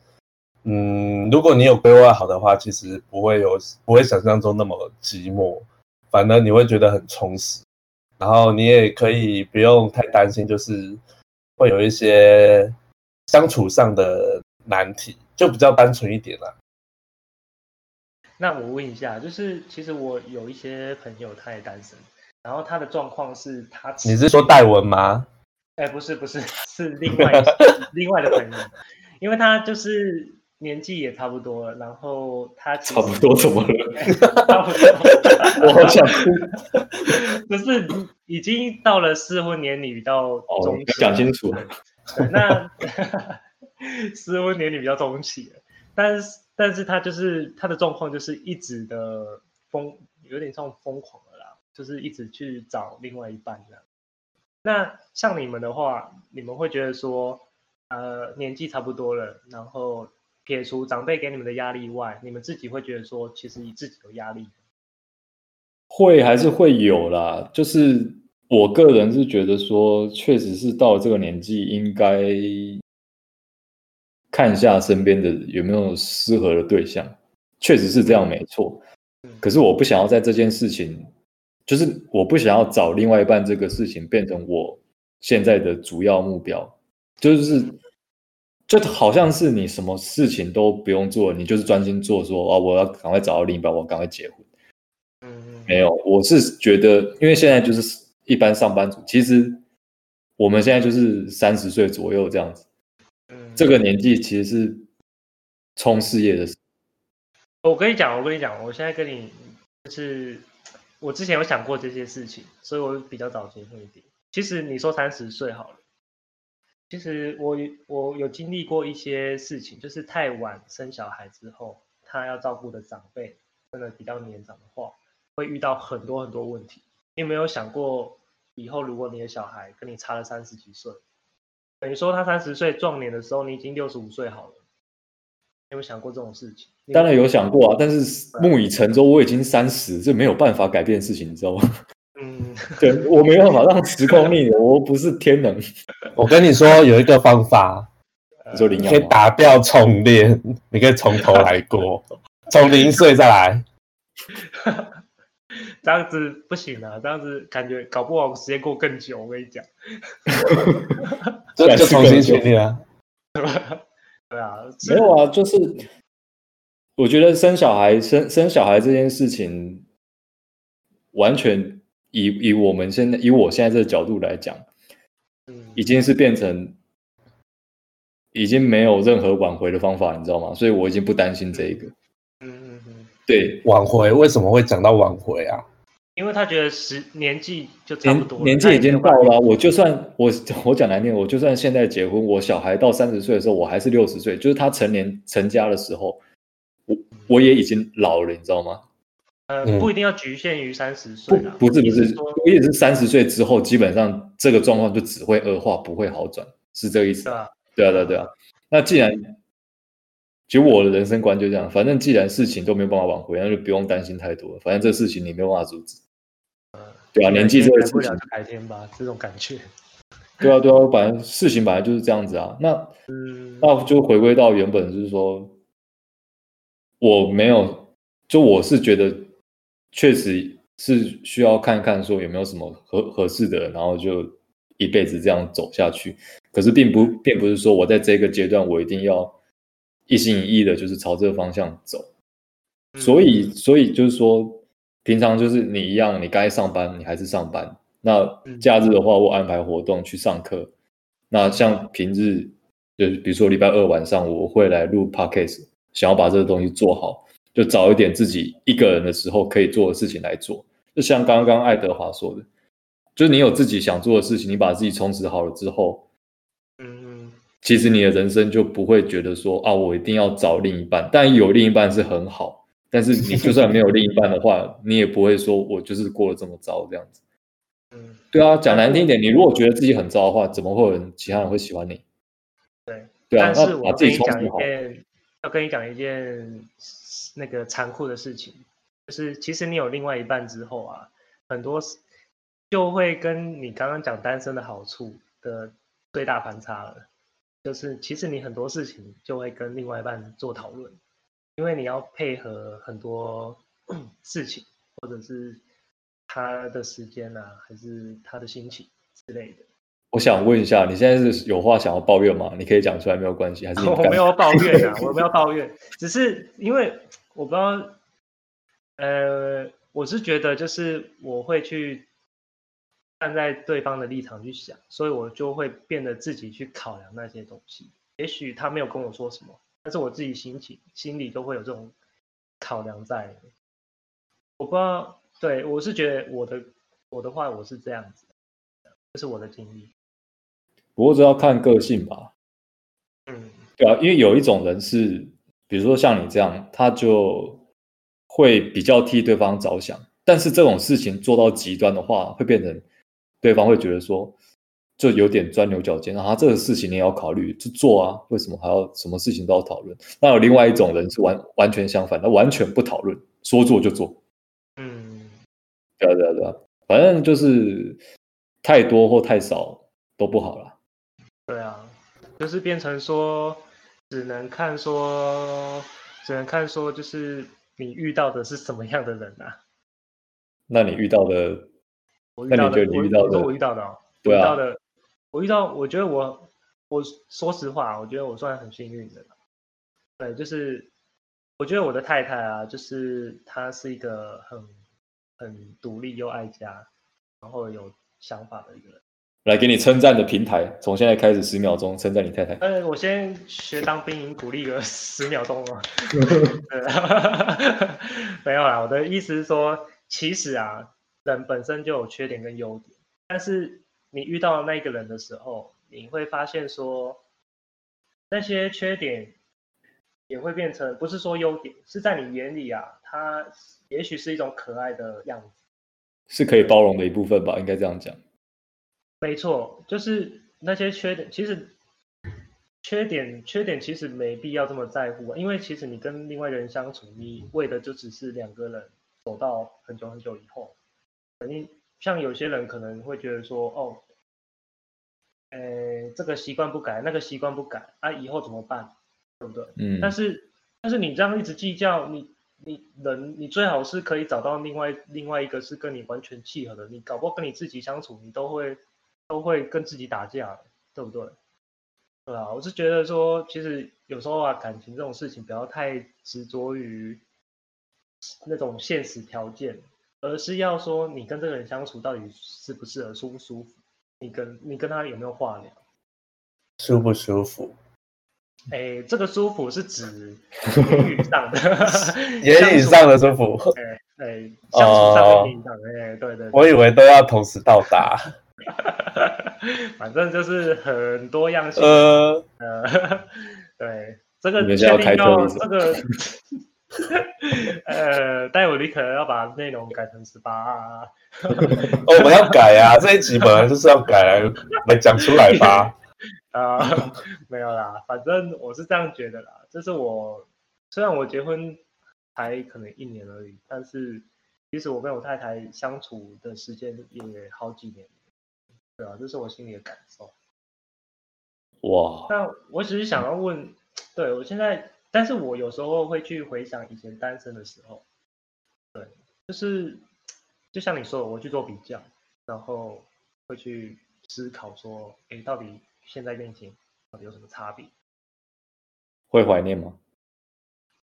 [SPEAKER 4] 嗯，如果你有规划好的话，其实不会有不会想象中那么寂寞，反而你会觉得很充实。然后你也可以不用太担心，就是会有一些相处上的难题，就比较单纯一点啦。
[SPEAKER 1] 那我问一下，就是其实我有一些朋友他也单身，然后他的状况是他，
[SPEAKER 4] 你是说戴文吗？
[SPEAKER 1] 哎，不是不是，是另外 另外的朋友，因为他就是。年纪也差不多了，然后他
[SPEAKER 3] 差不多怎么了？
[SPEAKER 1] 差不多，
[SPEAKER 3] 我好想哭。
[SPEAKER 1] 不是已经到了适婚年龄，比较中期。
[SPEAKER 3] 讲清楚。
[SPEAKER 1] 那适婚年龄比较中期了，但是但是他就是他的状况就是一直的疯，有点像疯狂了啦，就是一直去找另外一半这样。那像你们的话，你们会觉得说，呃，年纪差不多了，然后撇除长辈给你们的压力外，你们自己会觉得说，其实你自己有压力？
[SPEAKER 3] 会还是会有啦，就是我个人是觉得说，确实是到了这个年纪，应该看一下身边的有没有适合的对象，确实是这样，没错。可是我不想要在这件事情。就是我不想要找另外一半这个事情变成我现在的主要目标，就是就好像是你什么事情都不用做，你就是专心做说，说啊，我要赶快找到另一半，我赶快结婚。嗯，没有，我是觉得，因为现在就是一般上班族，其实我们现在就是三十岁左右这样子，嗯，这个年纪其实是冲事业的。
[SPEAKER 1] 我跟你讲，我跟你讲，我现在跟你就是。我之前有想过这些事情，所以我比较早结婚一点。其实你说三十岁好了，其实我我有经历过一些事情，就是太晚生小孩之后，他要照顾的长辈真的比较年长的话，会遇到很多很多问题。你有没有想过，以后如果你的小孩跟你差了三十几岁，等于说他三十岁壮年的时候，你已经六十五岁好了。有没有想过这种事情？
[SPEAKER 3] 当然有想过啊，但是木已成舟，我已经三十，这没有办法改变的事情，你知道吗？嗯，对，我没办法 让时空逆流，我不是天能。
[SPEAKER 4] 我跟你说，有一个方法，你说你可以打掉重练，你可以从头来过，从零岁再来。
[SPEAKER 1] 这样子不行啊，这样子感觉搞不好时间过更久。我跟你讲，
[SPEAKER 4] 就就重新训练啊。
[SPEAKER 1] 对啊，
[SPEAKER 3] 没有啊，就是我觉得生小孩、生生小孩这件事情，完全以以我们现在以我现在这个角度来讲，已经是变成已经没有任何挽回的方法，你知道吗？所以我已经不担心这一个。嗯嗯嗯，对，
[SPEAKER 4] 挽回为什么会讲到挽回啊？
[SPEAKER 1] 因为他觉得十年纪就差不多
[SPEAKER 3] 年，年纪已经到了。我就算我我讲难听，我就算现在结婚，我小孩到三十岁的时候，我还是六十岁。就是他成年成家的时候，我我也已经老了，你知道吗？
[SPEAKER 1] 呃，不一定要局限于三十岁。
[SPEAKER 3] 不，不是不是，我也是三十岁之后，基本上这个状况就只会恶化，不会好转，是这个意思。对啊，对啊，对啊，对啊。那既然，就我的人生观就这样，反正既然事情都没有办法挽回，那就不用担心太多了。反正这事情你没有办法阻止。对啊，年纪这个事情，
[SPEAKER 1] 改天吧，这种感觉。
[SPEAKER 3] 对啊，对啊，反正事情本来就是这样子啊。那，嗯，那就回归到原本，就是说，我没有，就我是觉得，确实是需要看看说有没有什么合合适的，然后就一辈子这样走下去。可是并不，并不是说我在这个阶段我一定要一心一意的，就是朝这个方向走。所以，所以就是说。平常就是你一样，你该上班你还是上班。那假日的话，我安排活动去上课。那像平日，就比如说礼拜二晚上，我会来录 podcast，想要把这个东西做好，就找一点自己一个人的时候可以做的事情来做。就像刚刚爱德华说的，就是你有自己想做的事情，你把自己充实好了之后，嗯，其实你的人生就不会觉得说啊，我一定要找另一半，但有另一半是很好。但是你就算没有另一半的话，你也不会说我就是过得这么糟这样子。嗯，对啊，讲难听一点，你如果觉得自己很糟的话，怎么会有人其他人会喜欢你？
[SPEAKER 1] 对，
[SPEAKER 3] 对啊。
[SPEAKER 1] 但是我跟你讲一件，要跟你讲一件那个残酷的事情，就是其实你有另外一半之后啊，很多就会跟你刚刚讲单身的好处的最大反差了，就是其实你很多事情就会跟另外一半做讨论。因为你要配合很多 事情，或者是他的时间啊，还是他的心情之类的。
[SPEAKER 3] 我想问一下，你现在是有话想要抱怨吗？你可以讲出来，没有关系。还是
[SPEAKER 1] 我没有抱怨啊，我没有抱怨，只是因为我不知道，呃，我是觉得就是我会去站在对方的立场去想，所以我就会变得自己去考量那些东西。也许他没有跟我说什么。但是我自己心情心里都会有这种考量在，我不知道，对，我是觉得我的我的话我是这样子，这是我的经历。
[SPEAKER 3] 不过这要看个性吧。嗯，对啊，因为有一种人是比如说像你这样，他就会比较替对方着想。但是这种事情做到极端的话，会变成对方会觉得说，就有点钻牛角尖。然后这个事情你也要考虑，就做啊，为什么还要什么事情都要讨论？那有另外一种人是完完全相反，他完全不讨论，说做就做。嗯，对啊对啊对啊，反正就是太多或太少都不好了。
[SPEAKER 1] 对啊，就是变成说，只能看说，只能看说，就是你遇到的是什么样的人啊？
[SPEAKER 3] 那你遇到的，
[SPEAKER 1] 我遇到的，
[SPEAKER 3] 你遇到的，
[SPEAKER 1] 我，我遇到的，哦，
[SPEAKER 3] 对啊，
[SPEAKER 1] 我遇到的，我遇到，我觉得我，我说实话，我觉得我算很幸运的。对，就是我觉得我的太太啊，就是她是一个很很独立又爱家，然后有想法的一个人。
[SPEAKER 3] 来给你称赞的平台，从现在开始十秒钟称赞你太太。
[SPEAKER 1] 呃，我先学当兵营，鼓励个 十秒钟 嘛。没有啦，我的意思是说。其实啊，人本身就有缺点跟优点，但是你遇到那个人的时候，你会发现说，那些缺点也会变成不是说优点，是在你眼里啊，他也许是一种可爱的样子，
[SPEAKER 3] 是可以包容的一部分吧，应该这样讲。
[SPEAKER 1] 没错，就是那些缺点，其实缺点缺点其实没必要这么在乎，因为其实你跟另外一个人相处，你为的就只是两个人。走到很久很久以后，肯定像有些人可能会觉得说，哦，呃，这个习惯不改，那个习惯不改，啊，以后怎么办？对不对？嗯。但是，但是你这样一直计较，你你人，你最好是可以找到另外另外一个是跟你完全契合的。你搞不好跟你自己相处，你都会都会跟自己打架，对不对？对啊，我是觉得说，其实有时候啊，感情这种事情不要太执着于。那种现实条件，而是要说你跟这个人相处到底适不适合，舒不舒服？你跟你跟他有没有话聊？
[SPEAKER 4] 舒不舒服？
[SPEAKER 1] 哎，这个舒服是指言语上的，
[SPEAKER 4] 言语上的舒服。
[SPEAKER 1] 哎哎，相处上的言语上，哎，对对。
[SPEAKER 4] 我以为都要同时到达。
[SPEAKER 1] 反正就是很多样性。呃 呃，对，这个确定要这个。呃，待会你可能要把内容改成十八啊。
[SPEAKER 4] 哦，我们要改啊，这一集本来就是要改来来讲出来吧。
[SPEAKER 1] 啊、呃，没有啦，反正我是这样觉得啦。这是我虽然我结婚才可能一年而已，但是其实我跟我太太相处的时间也好几年。对啊，这是我心里的感受。
[SPEAKER 3] 哇！
[SPEAKER 1] 那我只是想要问，对我现在。但是我有时候会去回想以前单身的时候，对，就是就像你说的，我去做比较，然后会去思考说，哎，到底现在跟以前到底有什么差别？
[SPEAKER 3] 会怀念吗？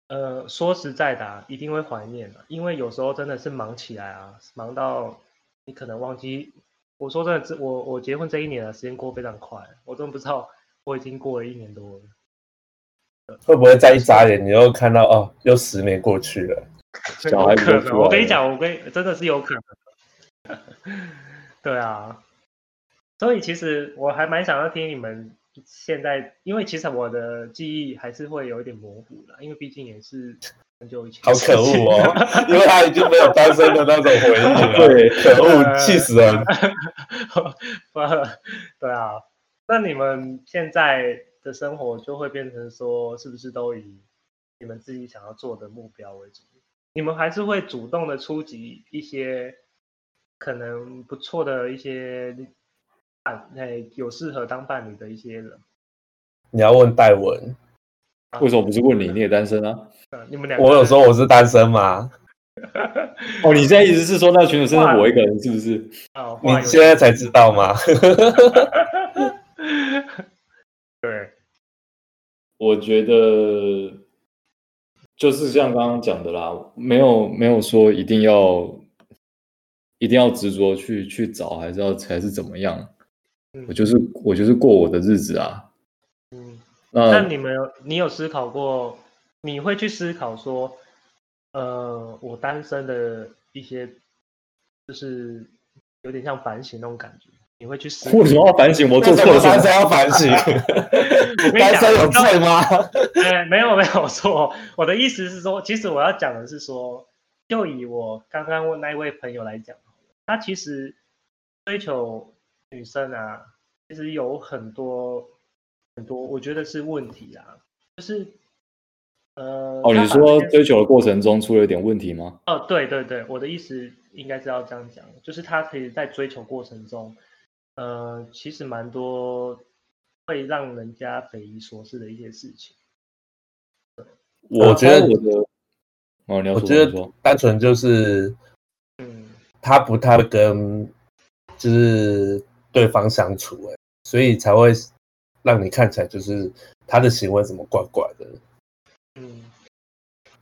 [SPEAKER 1] 呃，说实在的啊，一定会怀念的，因为有时候真的是忙起来啊，忙到你可能忘记。我说真的，我我结婚这一年啊，时间过非常快，我真的不知道我已经过了一年多了。
[SPEAKER 4] 会不会再一眨眼，你又看到哦，又十年过去了？
[SPEAKER 1] 小孩可能，我跟你讲，我跟你真的是有可能。对啊，所以其实我还蛮想要听你们现在，因为其实我的记忆还是会有一点模糊的，因为毕竟也是很久以前。
[SPEAKER 4] 好可恶哦，因为他已经没有单身的那种回忆了。对，可恶，气死人。
[SPEAKER 1] 对啊，那你们现在？的生活就会变成说，是不是都以你们自己想要做的目标为主？你们还是会主动的出击一些可能不错的一些伴，哎，有适合当伴侣的一些人。
[SPEAKER 4] 你要问戴文，
[SPEAKER 3] 啊、为什么不是问你？你也单身啊？
[SPEAKER 1] 啊你们俩，
[SPEAKER 4] 我有说我是单身吗？
[SPEAKER 3] 哦，你现在意思是说那群主剩下我一个人，是不是？
[SPEAKER 4] 哦，你现在才知道吗？
[SPEAKER 1] 对。
[SPEAKER 3] 我觉得就是像刚刚讲的啦，没有没有说一定要一定要执着去去找，还是要还是怎么样？嗯、我就是我就是过我的日子啊。
[SPEAKER 1] 嗯，那你们有你有思考过？你会去思考说，呃，我单身的一些，就是有点像反省那种感觉。你会去思。
[SPEAKER 3] 为什么要反省？我做错了什么？
[SPEAKER 4] 单身要反省？单身有罪吗？
[SPEAKER 1] 哎，没有没有错。我的意思是说，其实我要讲的是说，就以我刚刚问那一位朋友来讲，他其实追求女生啊，其实有很多很多，我觉得是问题啊，就是。呃，
[SPEAKER 3] 哦，你说追求的过程中出了一点问题吗？
[SPEAKER 1] 哦，对对对，我的意思应该是要这样讲，就是他可以在追求过程中，呃，其实蛮多会让人家匪夷所思的一些事情。
[SPEAKER 4] 我觉得我的，
[SPEAKER 3] 哦，你要说，
[SPEAKER 4] 我觉得单纯就是，嗯，他不太会跟就是对方相处，哎，所以才会让你看起来就是他的行为怎么怪怪的。
[SPEAKER 1] 嗯，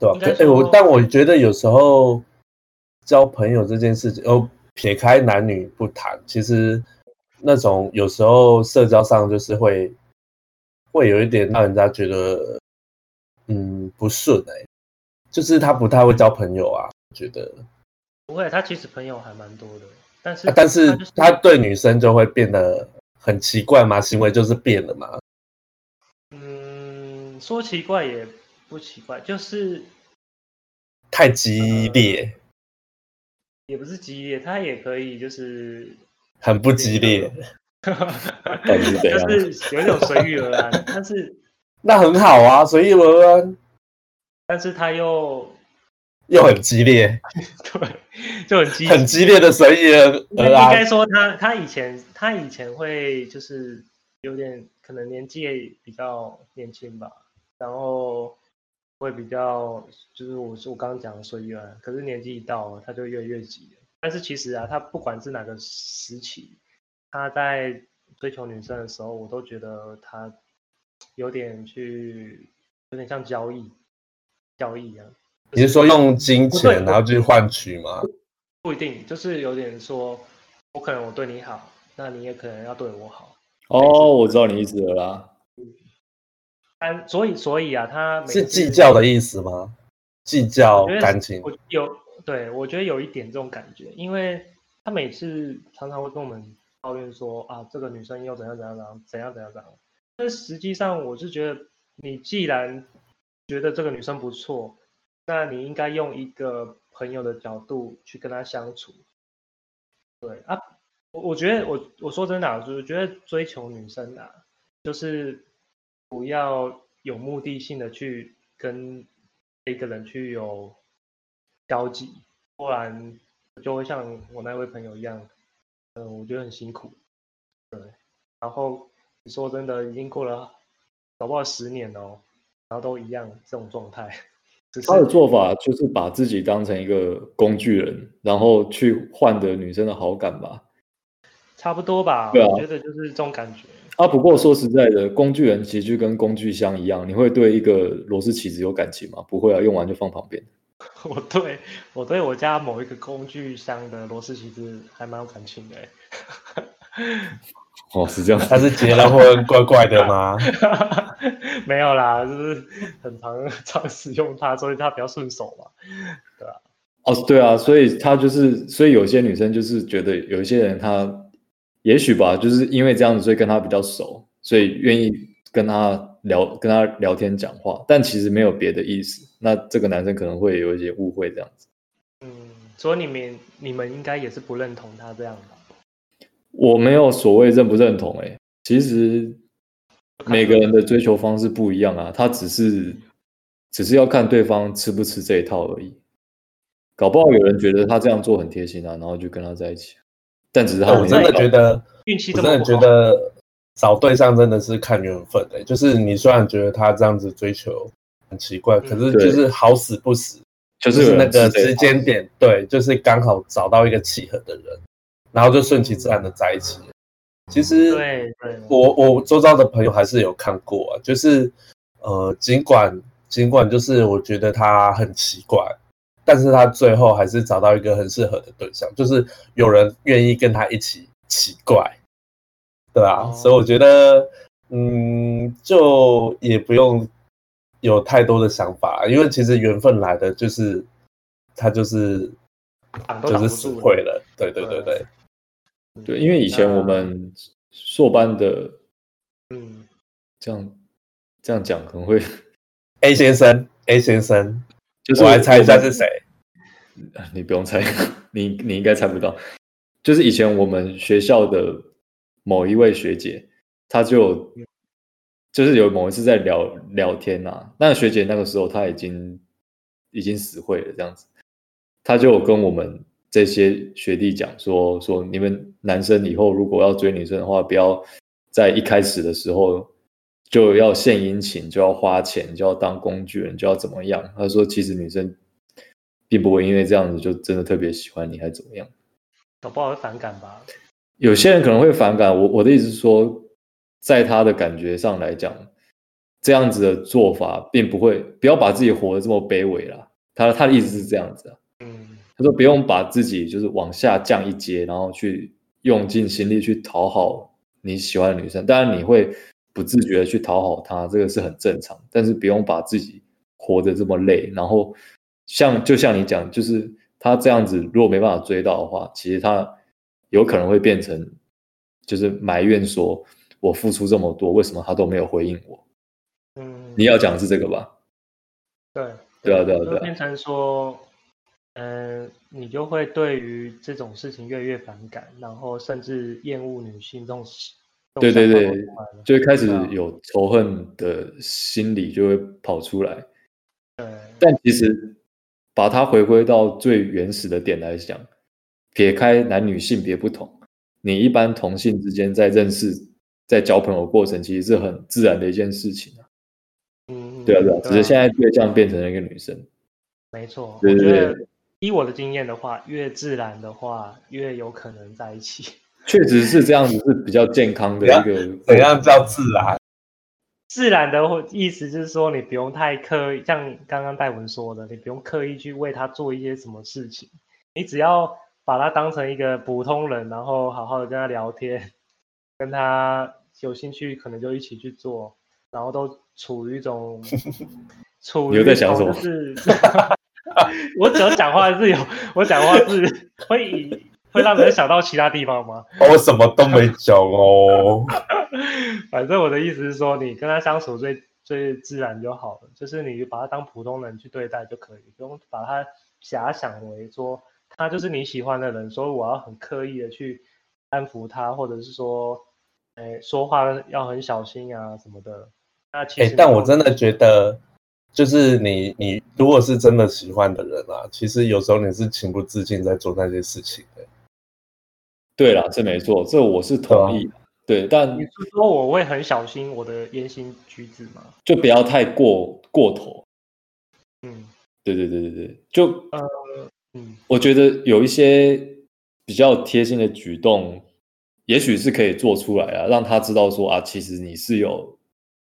[SPEAKER 4] 对吧？哎，我但我觉得有时候交朋友这件事情，哦，撇开男女不谈，其实那种有时候社交上就是会会有一点让人家觉得，嗯，不顺哎，就是他不太会交朋友啊，我觉得
[SPEAKER 1] 不会，他其实朋友还蛮多的，但是、啊、
[SPEAKER 4] 但是他对女生就会变得很奇怪嘛，行为就是变了嘛。
[SPEAKER 1] 嗯，说奇怪也。不奇怪，就是
[SPEAKER 4] 太激烈，
[SPEAKER 1] 呃，也不是激烈，他也可以就是
[SPEAKER 4] 很不激烈，
[SPEAKER 1] 就是有一种随遇而安，但是
[SPEAKER 4] 那很好啊，随遇而安，
[SPEAKER 1] 但是他又
[SPEAKER 4] 又很激烈，
[SPEAKER 1] 对，就很激
[SPEAKER 4] 很激烈的随意而安。
[SPEAKER 1] 应该说他他以前他以前会就是有点可能年纪也比较年轻吧，然后。会比较，就是我我刚刚讲的随遇而，可是年纪一到，他就越来越急。但是其实啊，他不管是哪个时期，他在追求女生的时候，我都觉得他有点去，有点像交易，交易啊。
[SPEAKER 4] 你是说用金钱然后去换取吗？
[SPEAKER 1] 不一定，就是有点说，我可能我对你好，那你也可能要对我好。
[SPEAKER 3] 哦，我知道你意思了啦。
[SPEAKER 1] 但所以所以啊，他
[SPEAKER 4] 是计较的意思吗？计较感情，
[SPEAKER 1] 我有对，我觉得有一点这种感觉，因为他每次常常会跟我们抱怨说啊，这个女生又怎样怎样怎样怎样怎样怎样。但实际上，我是觉得你既然觉得这个女生不错，那你应该用一个朋友的角度去跟她相处。对啊，我我觉得我我说真的啊，就是觉得追求女生啊，就是。不要有目的性的去跟一个人去有交集，不然就会像我那位朋友一样，嗯、我觉得很辛苦。对，然后你说真的，已经过了搞不好十年哦，然后都一样这种状态。
[SPEAKER 3] 他的做法就是把自己当成一个工具人，然后去换得女生的好感吧。
[SPEAKER 1] 差不多吧，
[SPEAKER 3] 对啊，
[SPEAKER 1] 我觉得就是这种感觉。
[SPEAKER 3] 啊，不过说实在的，工具人其实就跟工具箱一样，你会对一个螺丝起子有感情吗？不会啊，用完就放旁边。
[SPEAKER 1] 我对我对我家某一个工具箱的螺丝起子还蛮有感情的。
[SPEAKER 3] 哦，是这样，
[SPEAKER 4] 他是结了婚怪怪的吗？
[SPEAKER 1] 没有啦，就是很常常使用它，所以它比较顺手嘛。对啊。
[SPEAKER 3] 哦，对啊，所以他就是，所以有些女生就是觉得有一些人他。也许吧，就是因为这样子，所以跟他比较熟，所以愿意跟他聊、跟他聊天讲话，但其实没有别的意思。那这个男生可能会有一些误会这样子。
[SPEAKER 1] 嗯，所以你们你们应该也是不认同他这样吧？
[SPEAKER 3] 我没有所谓认不认同、欸，哎，其实每个人的追求方式不一样啊，他只是只是要看对方吃不吃这一套而已。搞不好有人觉得他这样做很贴心啊，然后就跟他在一起。但只是他我
[SPEAKER 4] 真的觉得运气，我真的觉得找对象真的是看缘分的。就是你虽然觉得他这样子追求很奇怪，可是就是好死不死，就是那个时间点，对，就是刚好找到一个契合的人，然后就顺其自然的在一起。其实，对对，我我周遭的朋友还是有看过啊，就是呃，尽管尽管就是我觉得他很奇怪。但是他最后还是找到一个很适合的对象，就是有人愿意跟他一起奇怪，对啊，哦、所以我觉得，嗯，就也不用有太多的想法，因为其实缘分来的就是他就是就是死会了，对对对对。
[SPEAKER 3] 对，因为以前我们硕班的，
[SPEAKER 1] 嗯，
[SPEAKER 3] 这样这样讲可能会
[SPEAKER 4] A 先生，A 先生，
[SPEAKER 3] 就是
[SPEAKER 4] 我来猜一下是谁？
[SPEAKER 3] 你不用猜，你你应该猜不到。就是以前我们学校的某一位学姐，她就就是有某一次在聊聊天啊，那个学姐那个时候她已经已经死会了，这样子，她就跟我们。这些学弟讲说说，你们男生以后如果要追女生的话，不要在一开始的时候就要献殷勤，就要花钱，就要当工具人，就要怎么样？他说，其实女生并不会因为这样子就真的特别喜欢你，还怎么样？
[SPEAKER 1] 搞不好会反感吧？
[SPEAKER 3] 有些人可能会反感。我我的意思是说，在他的感觉上来讲，这样子的做法并不会，不要把自己活得这么卑微啦。他他的意思是这样子啊。他说：“不用把自己就是往下降一阶，然后去用尽心力去讨好你喜欢的女生。当然，你会不自觉的去讨好她，这个是很正常。但是，不用把自己活得这么累。然后，像就像你讲，就是他这样子，如果没办法追到的话，其实他有可能会变成就是埋怨说：我付出这么多，为什么他都没有回应我？
[SPEAKER 1] 嗯，
[SPEAKER 3] 你要讲的是这个吧？
[SPEAKER 1] 对，
[SPEAKER 3] 对啊，对啊，对啊，
[SPEAKER 1] 变成说。”嗯、呃，你就会对于这种事情越来越反感，然后甚至厌恶女性这种。
[SPEAKER 3] 对对对，就会开始有仇恨的心理就会跑出来。
[SPEAKER 1] 对，
[SPEAKER 3] 但其实把它回归到最原始的点来讲，撇开男女性别不同，你一般同性之间在认识、在交朋友过程，其实是很自然的一件事情啊。
[SPEAKER 1] 嗯，
[SPEAKER 3] 对啊对啊，只是现在对象变成了一个女生。
[SPEAKER 1] 没错，
[SPEAKER 3] 对对对。
[SPEAKER 1] 依我的经验的话，越自然的话，越有可能在一起。
[SPEAKER 3] 确实是这样子，是比较健康的一个。
[SPEAKER 4] 怎样叫自然？
[SPEAKER 1] 自然的意思就是说，你不用太刻意，像刚刚戴文说的，你不用刻意去为他做一些什么事情，你只要把他当成一个普通人，然后好好的跟他聊天，跟他有兴趣，可能就一起去做，然后都处于一种 处于一种就是。我只要讲话是有，我讲话是会以会让人想到其他地方吗？
[SPEAKER 4] 我什么都没讲哦。
[SPEAKER 1] 反正我的意思是说，你跟他相处最最自然就好了，就是你把他当普通人去对待就可以，不用把他遐想为说他就是你喜欢的人，所以我要很刻意的去安抚他，或者是说，哎，说话要很小心啊什么的。那其实，
[SPEAKER 4] 但我真的觉得。就是你，你如果是真的喜欢的人啊，其实有时候你是情不自禁在做那些事情的。
[SPEAKER 3] 对啦，这没错，这我是同意。对，对，但
[SPEAKER 1] 你是说我会很小心我的言行举止吗？
[SPEAKER 3] 就不要太过过头。
[SPEAKER 1] 嗯，
[SPEAKER 3] 对对对对对，就
[SPEAKER 1] 呃，嗯，
[SPEAKER 3] 我觉得有一些比较贴心的举动，也许是可以做出来啊，让他知道说啊，其实你是有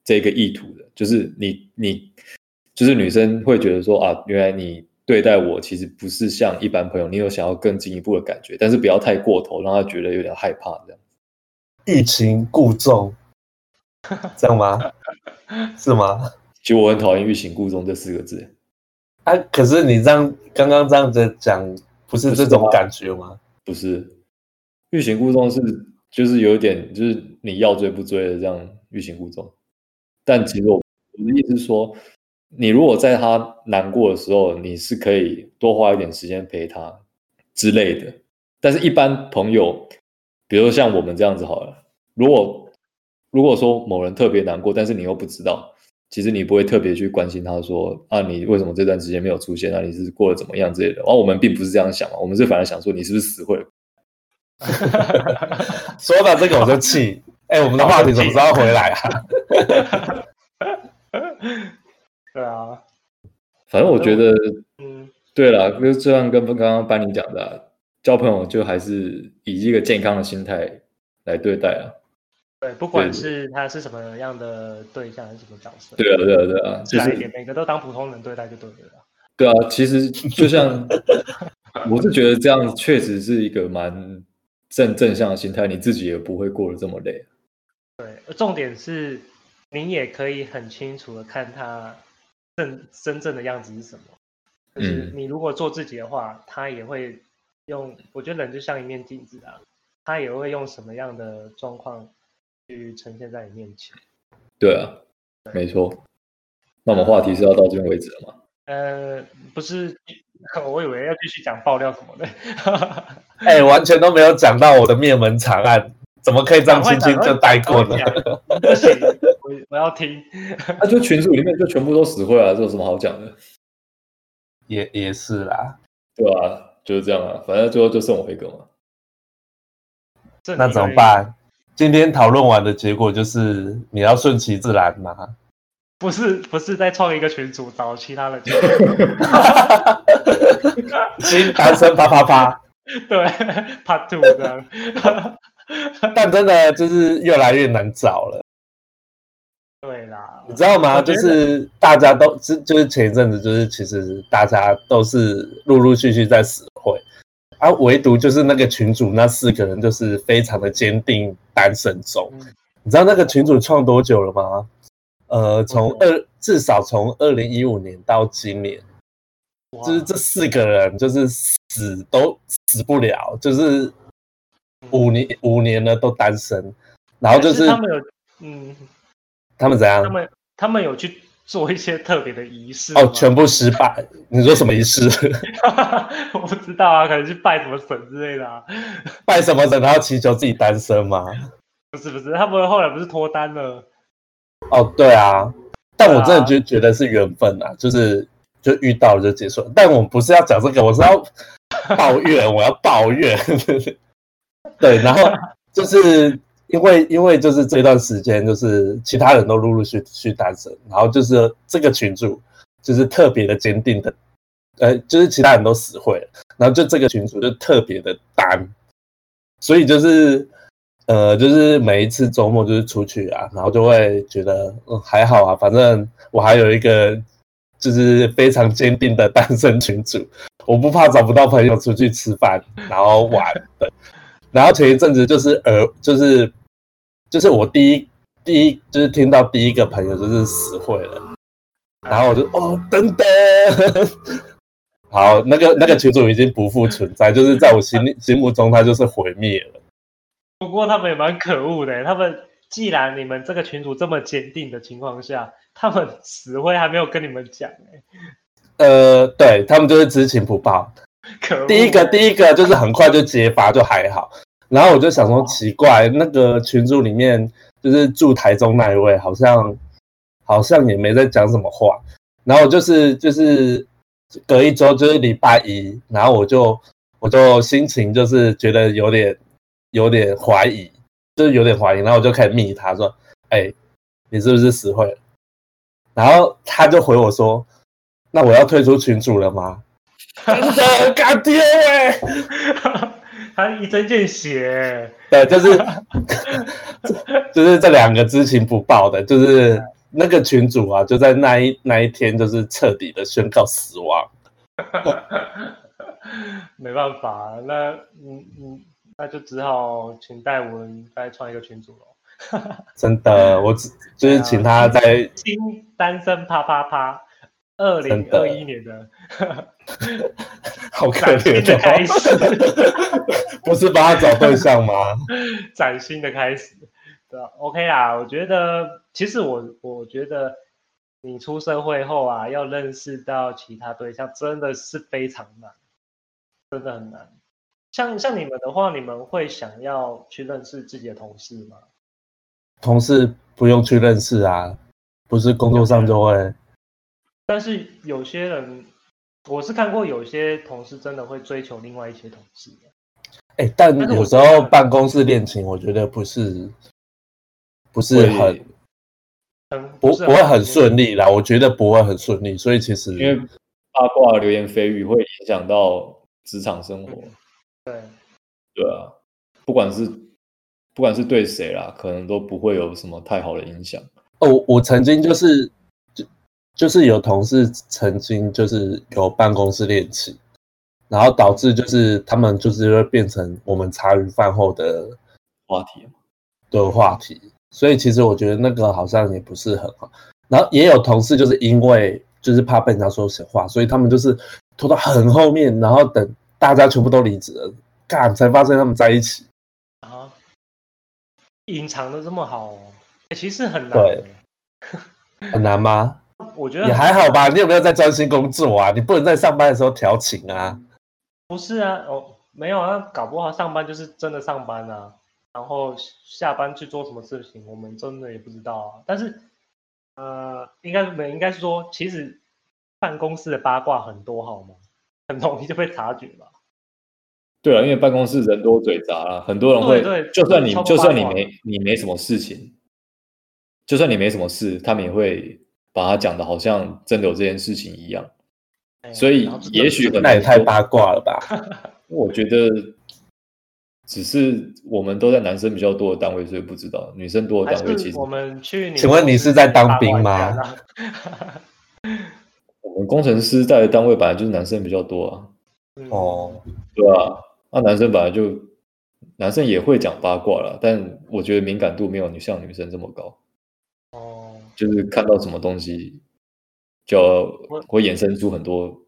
[SPEAKER 3] 这个意图的，就是你你。就是女生会觉得说啊，原来你对待我其实不是像一般朋友，你有想要更进一步的感觉，但是不要太过头，让她觉得有点害怕这样。
[SPEAKER 4] 欲擒故纵，这样吗？是吗？
[SPEAKER 3] 其实我很讨厌“欲擒故纵”这四个字。
[SPEAKER 4] 啊，可是你这样刚刚这样子讲，不是这种感觉吗？
[SPEAKER 3] 不是，欲擒故纵是就是有点就是你要追不追的这样欲擒故纵，但其实我我的意思是说。你如果在他难过的时候，你是可以多花一点时间陪他之类的。但是，一般朋友，比如说像我们这样子好了，如果如果说某人特别难过，但是你又不知道，其实你不会特别去关心他说啊，你为什么这段时间没有出现啊？你是过得怎么样之类的。而我们并不是这样想，我们是反而想说你是不是死会了。
[SPEAKER 4] 说到这个我就气，哎、欸，我们的话题什么时候回来啊？
[SPEAKER 1] 对啊，
[SPEAKER 3] 反正我觉得，
[SPEAKER 1] 嗯，
[SPEAKER 3] 对了，就这样跟刚刚班尼讲的、啊，交朋友就还是以一个健康的心态来对待啊。
[SPEAKER 1] 对，不管是他是什么样的对象，还是什么角色。
[SPEAKER 3] 对啊，对啊，对啊，就是
[SPEAKER 1] 每个都当普通人对待就对了。
[SPEAKER 3] 对啊，其实就像 我是觉得这样确实是一个蛮正正向的心态，你自己也不会过得这么累。
[SPEAKER 1] 对，重点是你也可以很清楚的看他。真真正的样子是什么？就是你如果做自己的话，他也会用。我觉得人就像一面镜子啊，他也会用什么样的状况去呈现在你面前。
[SPEAKER 3] 对啊，没错。那我们话题是要到这边为止了吗？
[SPEAKER 1] 呃，不是，我以为要继续讲爆料什么的。
[SPEAKER 4] 哎、欸，完全都没有讲到我的灭门惨案，怎么可以这样轻轻就带过呢？
[SPEAKER 1] 不行，我我要听。
[SPEAKER 3] 那就群主里面就全部都死会了，这有什么好讲的？
[SPEAKER 4] 也也是啦，
[SPEAKER 3] 对啊，就是这样啊，反正最后就剩我一个嘛。
[SPEAKER 4] 那怎么办？今天讨论完的结果就是你要顺其自然嘛？
[SPEAKER 1] 不是，不是再创一个群组找其他人。
[SPEAKER 4] 新单身啪啪啪，
[SPEAKER 1] 对，Part Two 这样。
[SPEAKER 4] 但真的就是越来越难找了。
[SPEAKER 1] 对啦，
[SPEAKER 4] 你知道吗？就是大家都，就是前一阵子，就是其实大家都是陆陆续续在死会。啊，唯独就是那个群主那四个人，就是非常的坚定单身中。嗯、你知道那个群主创多久了吗？呃，从二、嗯、至少从二零一五年到今年，就是这四个人就是死都死不了，就是五年、嗯、五年了都单身，然后就是，是他们有嗯，他们怎样？
[SPEAKER 1] 他们他们有去。做一些特别的仪式
[SPEAKER 4] 哦，全部失败。你说什么仪式？
[SPEAKER 1] 我不知道啊，可能是拜什么神之类的啊。
[SPEAKER 4] 拜什么神？然后祈求自己单身吗？
[SPEAKER 1] 不是不是，他们后来不是脱单了？
[SPEAKER 4] 哦，对啊。但我真的就觉得是缘分啊，就是就遇到了就结束了。但我不是要讲这个，我是要 抱怨，我要抱怨。对，然后就是。因为因为就是这段时间，就是其他人都陆陆续续单身，然后就是这个群主就是特别的坚定的，呃，就是其他人都死会了，然后就这个群主就特别的单，所以就是呃，就是每一次周末就是出去啊，然后就会觉得嗯还好啊，反正我还有一个就是非常坚定的单身群主，我不怕找不到朋友出去吃饭然后玩的，然后前一阵子就是呃就是。就是我第一第一就是听到第一个朋友就是死会了，然后我就哦等等，好，那个那个群主已经不复存在，就是在我心心目中他就是毁灭了。
[SPEAKER 1] 不过他们也蛮可恶的，他们既然你们这个群主这么坚定的情况下，他们死会还没有跟你们讲哎。
[SPEAKER 4] 呃，对他们就是知情不报。可。第一个第一个就是很快就揭发，就还好。然后我就想说，奇怪，那个群组里面就是住台中那一位，好像好像也没在讲什么话。然后就是就是隔一周就是礼拜一，然后我就我就心情就是觉得有点有点怀疑，就是有点怀疑。然后我就开始密他说：“哎，你是不是死会了？”然后他就回我说：“那我要退出群组了吗？” 真的，干爹哎！
[SPEAKER 1] 他一针见血，
[SPEAKER 4] 对，就是 就是这两个知情不报的，就是那个群主啊，就在那一那一天，就是彻底的宣告死亡。
[SPEAKER 1] 没办法，那嗯嗯，那就只好请戴文再创一个群主喽。
[SPEAKER 4] 真的，我只就是请他在
[SPEAKER 1] 新单身啪啪啪。二零二一年的，的
[SPEAKER 4] 好可怜的开始，不是帮他找对象吗？
[SPEAKER 1] 崭新的开始，对，OK 啊，我觉得其实我我觉得你出社会后啊，要认识到其他对象真的是非常难，真的很难。像像你们的话，你们会想要去认识自己的同事吗？
[SPEAKER 4] 同事不用去认识啊，不是工作上就会。
[SPEAKER 1] 但是有些人，我是看过有些同事真的会追求另外一些同事。
[SPEAKER 4] 哎、欸，但有时候办公室恋情，我觉得不是不是很不不会很顺利啦。我觉得不会很顺利，所以其实
[SPEAKER 3] 因为八卦流言蜚语会影响到职场生活。
[SPEAKER 1] 对
[SPEAKER 3] 对啊，不管是不管是对谁啦，可能都不会有什么太好的影响。
[SPEAKER 4] 哦，我曾经就是。就是有同事曾经就是有办公室恋情，然后导致就是他们就是会变成我们茶余饭后的
[SPEAKER 3] 话题
[SPEAKER 4] 的话题，所以其实我觉得那个好像也不是很好。然后也有同事就是因为就是怕被人家说闲话，所以他们就是拖到很后面，然后等大家全部都离职了，干才发现他们在一起。
[SPEAKER 1] 隐藏的这么好，欸，其实很难，
[SPEAKER 4] 对，很难吗？
[SPEAKER 1] 我觉得
[SPEAKER 4] 也还好吧。你有没有在专心工作啊？你不能在上班的时候调情啊？
[SPEAKER 1] 不是啊，哦，没有啊，搞不好上班就是真的上班啊，然后下班去做什么事情，我们真的也不知道啊。但是，呃，应该没，应该是说，其实办公室的八卦很多，好吗？很容易就被察觉吧。
[SPEAKER 3] 对啊，因为办公室人多嘴杂啊，很多人会，
[SPEAKER 1] 对对，
[SPEAKER 3] 就算你就算你没你没什么事情，就算你没什么事，他们也会把它讲的好像真的有这件事情一样。哎、所以也许
[SPEAKER 4] 那也太八卦了吧？
[SPEAKER 3] 我觉得只是我们都在男生比较多的单位，所以不知道女生多的单位其实。
[SPEAKER 1] 我们去，
[SPEAKER 4] 请问你是在当兵吗？
[SPEAKER 3] 我们工程师在的单位本来就是男生比较多啊。
[SPEAKER 4] 哦，
[SPEAKER 3] 对啊。那、啊、男生本来就，男生也会讲八卦了，但我觉得敏感度没有你像女生这么高。
[SPEAKER 1] 哦，
[SPEAKER 3] 就是看到什么东西，就会衍生出很多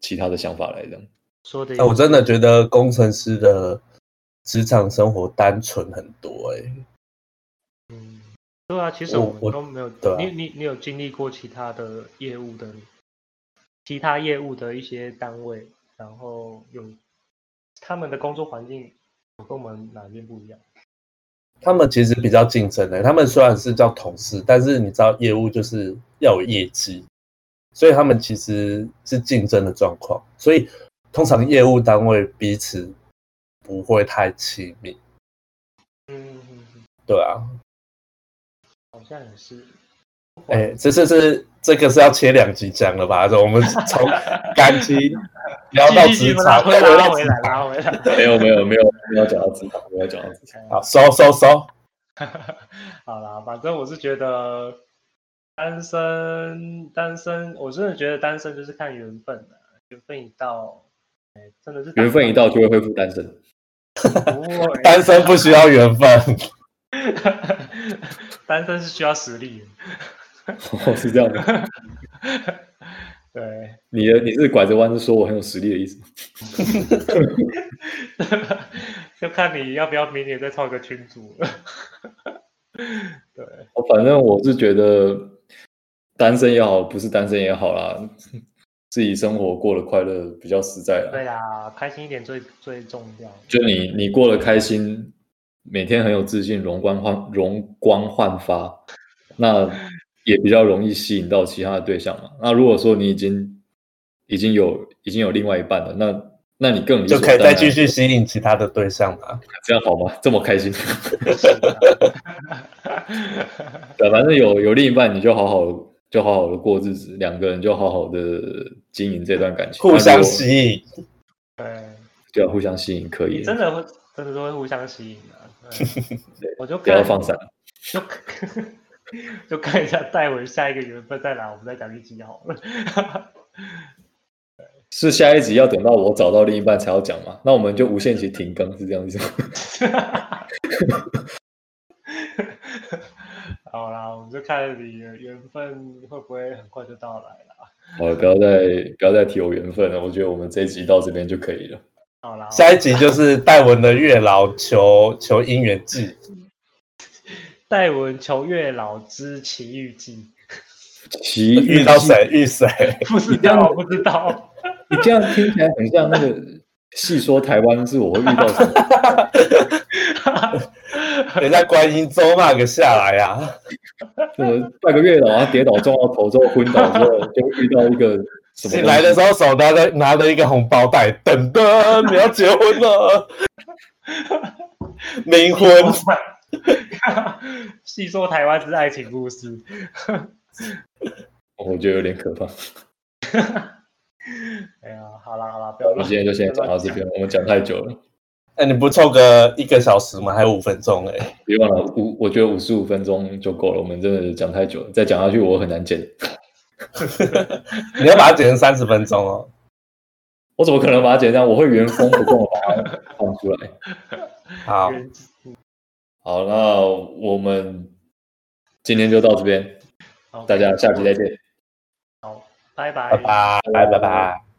[SPEAKER 3] 其他的想法来的。
[SPEAKER 1] 说的，
[SPEAKER 4] 我真的觉得工程师的职场生活单纯很多哎、欸。
[SPEAKER 1] 嗯，对啊，其实我们都没有。啊、你你你有经历过其他的业务的，其他业务的一些单位，然后有。他们的工作环境跟我们哪边不一样？
[SPEAKER 4] 他们其实比较竞争的、欸。他们虽然是叫同事，但是你知道业务就是要有业绩，所以他们其实是竞争的状况。所以通常业务单位彼此不会太亲密。
[SPEAKER 1] 嗯，
[SPEAKER 4] 对啊，
[SPEAKER 1] 好像也是。
[SPEAKER 4] 哎、欸，这是是这个是要切两集讲了吧？我们从感情 聊到职场，
[SPEAKER 1] 拉回来，拉回来，拉回来。
[SPEAKER 3] 没有没有没有没有讲到职场，没有讲到职场。
[SPEAKER 4] 好，收收收。
[SPEAKER 1] 好啦，反正我是觉得单身单身，我真的觉得单身就是看缘分的，缘分一到，哎，真的是缘
[SPEAKER 3] 分一到就会恢复单身。
[SPEAKER 4] 单身不需要缘分，
[SPEAKER 1] 单身是需要实力的。
[SPEAKER 3] 哦，是这样的。
[SPEAKER 1] 对，
[SPEAKER 3] 你的你是拐着弯子说我很有实力的意思。
[SPEAKER 1] 就看你要不要明年再创一个群组了。对，
[SPEAKER 3] 反正我是觉得单身也好，不是单身也好啦，自己生活过得快乐比较实在啦。
[SPEAKER 1] 对啊，开心一点最最重要。
[SPEAKER 3] 就你你过得开心，每天很有自信，容光焕容光焕发，那。也比较容易吸引到其他的对象嘛。那如果说你已经已经有已经有另外一半了，那那你更
[SPEAKER 4] 就可以再继续吸引其他的对象嘛？
[SPEAKER 3] 这样好吗？这么开心？对，反正有有另一半，你就好好就好好的过日子，两个人就好好的经营这段感情，
[SPEAKER 4] 互相吸引。
[SPEAKER 1] 对，
[SPEAKER 3] 对啊，互相吸引可以。
[SPEAKER 1] 真的会，真的都会互相吸引的。对，我就
[SPEAKER 3] 不要放散。
[SPEAKER 1] 就就看一下戴文下一个缘分在哪，我们再讲一集好了。
[SPEAKER 3] 是下一集要等到我找到另一半才要讲吗？那我们就无限期停更，是这样子吗？
[SPEAKER 1] 好啦，我们就看你的缘分会不会很快就到来了。
[SPEAKER 3] 好了，不要再不要再提我缘分了，我觉得我们这一集到这边就可以了。
[SPEAKER 1] 好啦，
[SPEAKER 4] 下一集就是戴文的月老求求姻缘记。
[SPEAKER 1] 戴文求月老之奇遇记，
[SPEAKER 3] 奇
[SPEAKER 4] 遇到谁 遇谁？
[SPEAKER 1] 不知道，不知道。
[SPEAKER 3] 你这样听起来很像那个戏说台湾是我会遇到谁？
[SPEAKER 4] 人家观音咒骂个下来呀、啊，
[SPEAKER 3] 就是拜个月老，跌倒撞到头之后昏倒之后，就遇到一个什么？
[SPEAKER 4] 你来的时候手拿着拿着一个红包袋，等等，你要结婚了，冥婚。
[SPEAKER 1] 细说台湾之爱情故事，
[SPEAKER 3] 我觉得有点可怕。
[SPEAKER 1] 哎呀，好啦好啦，不要。
[SPEAKER 3] 我今天就先讲到这边，我们讲太久了。
[SPEAKER 4] 哎，你不凑个一个小时吗？还有五分钟哎，
[SPEAKER 3] 别忘了五，我觉得五十五分钟就够了。我们真的讲太久了，再讲下去我很难剪。
[SPEAKER 4] 你要把它剪成三十分钟哦。
[SPEAKER 3] 我怎么可能把它剪掉？我会原封不动把它放出来。
[SPEAKER 4] 好。
[SPEAKER 3] 好，那我们今天就到这边，大家下期再见。
[SPEAKER 1] 好，拜拜，
[SPEAKER 4] 拜拜，拜拜。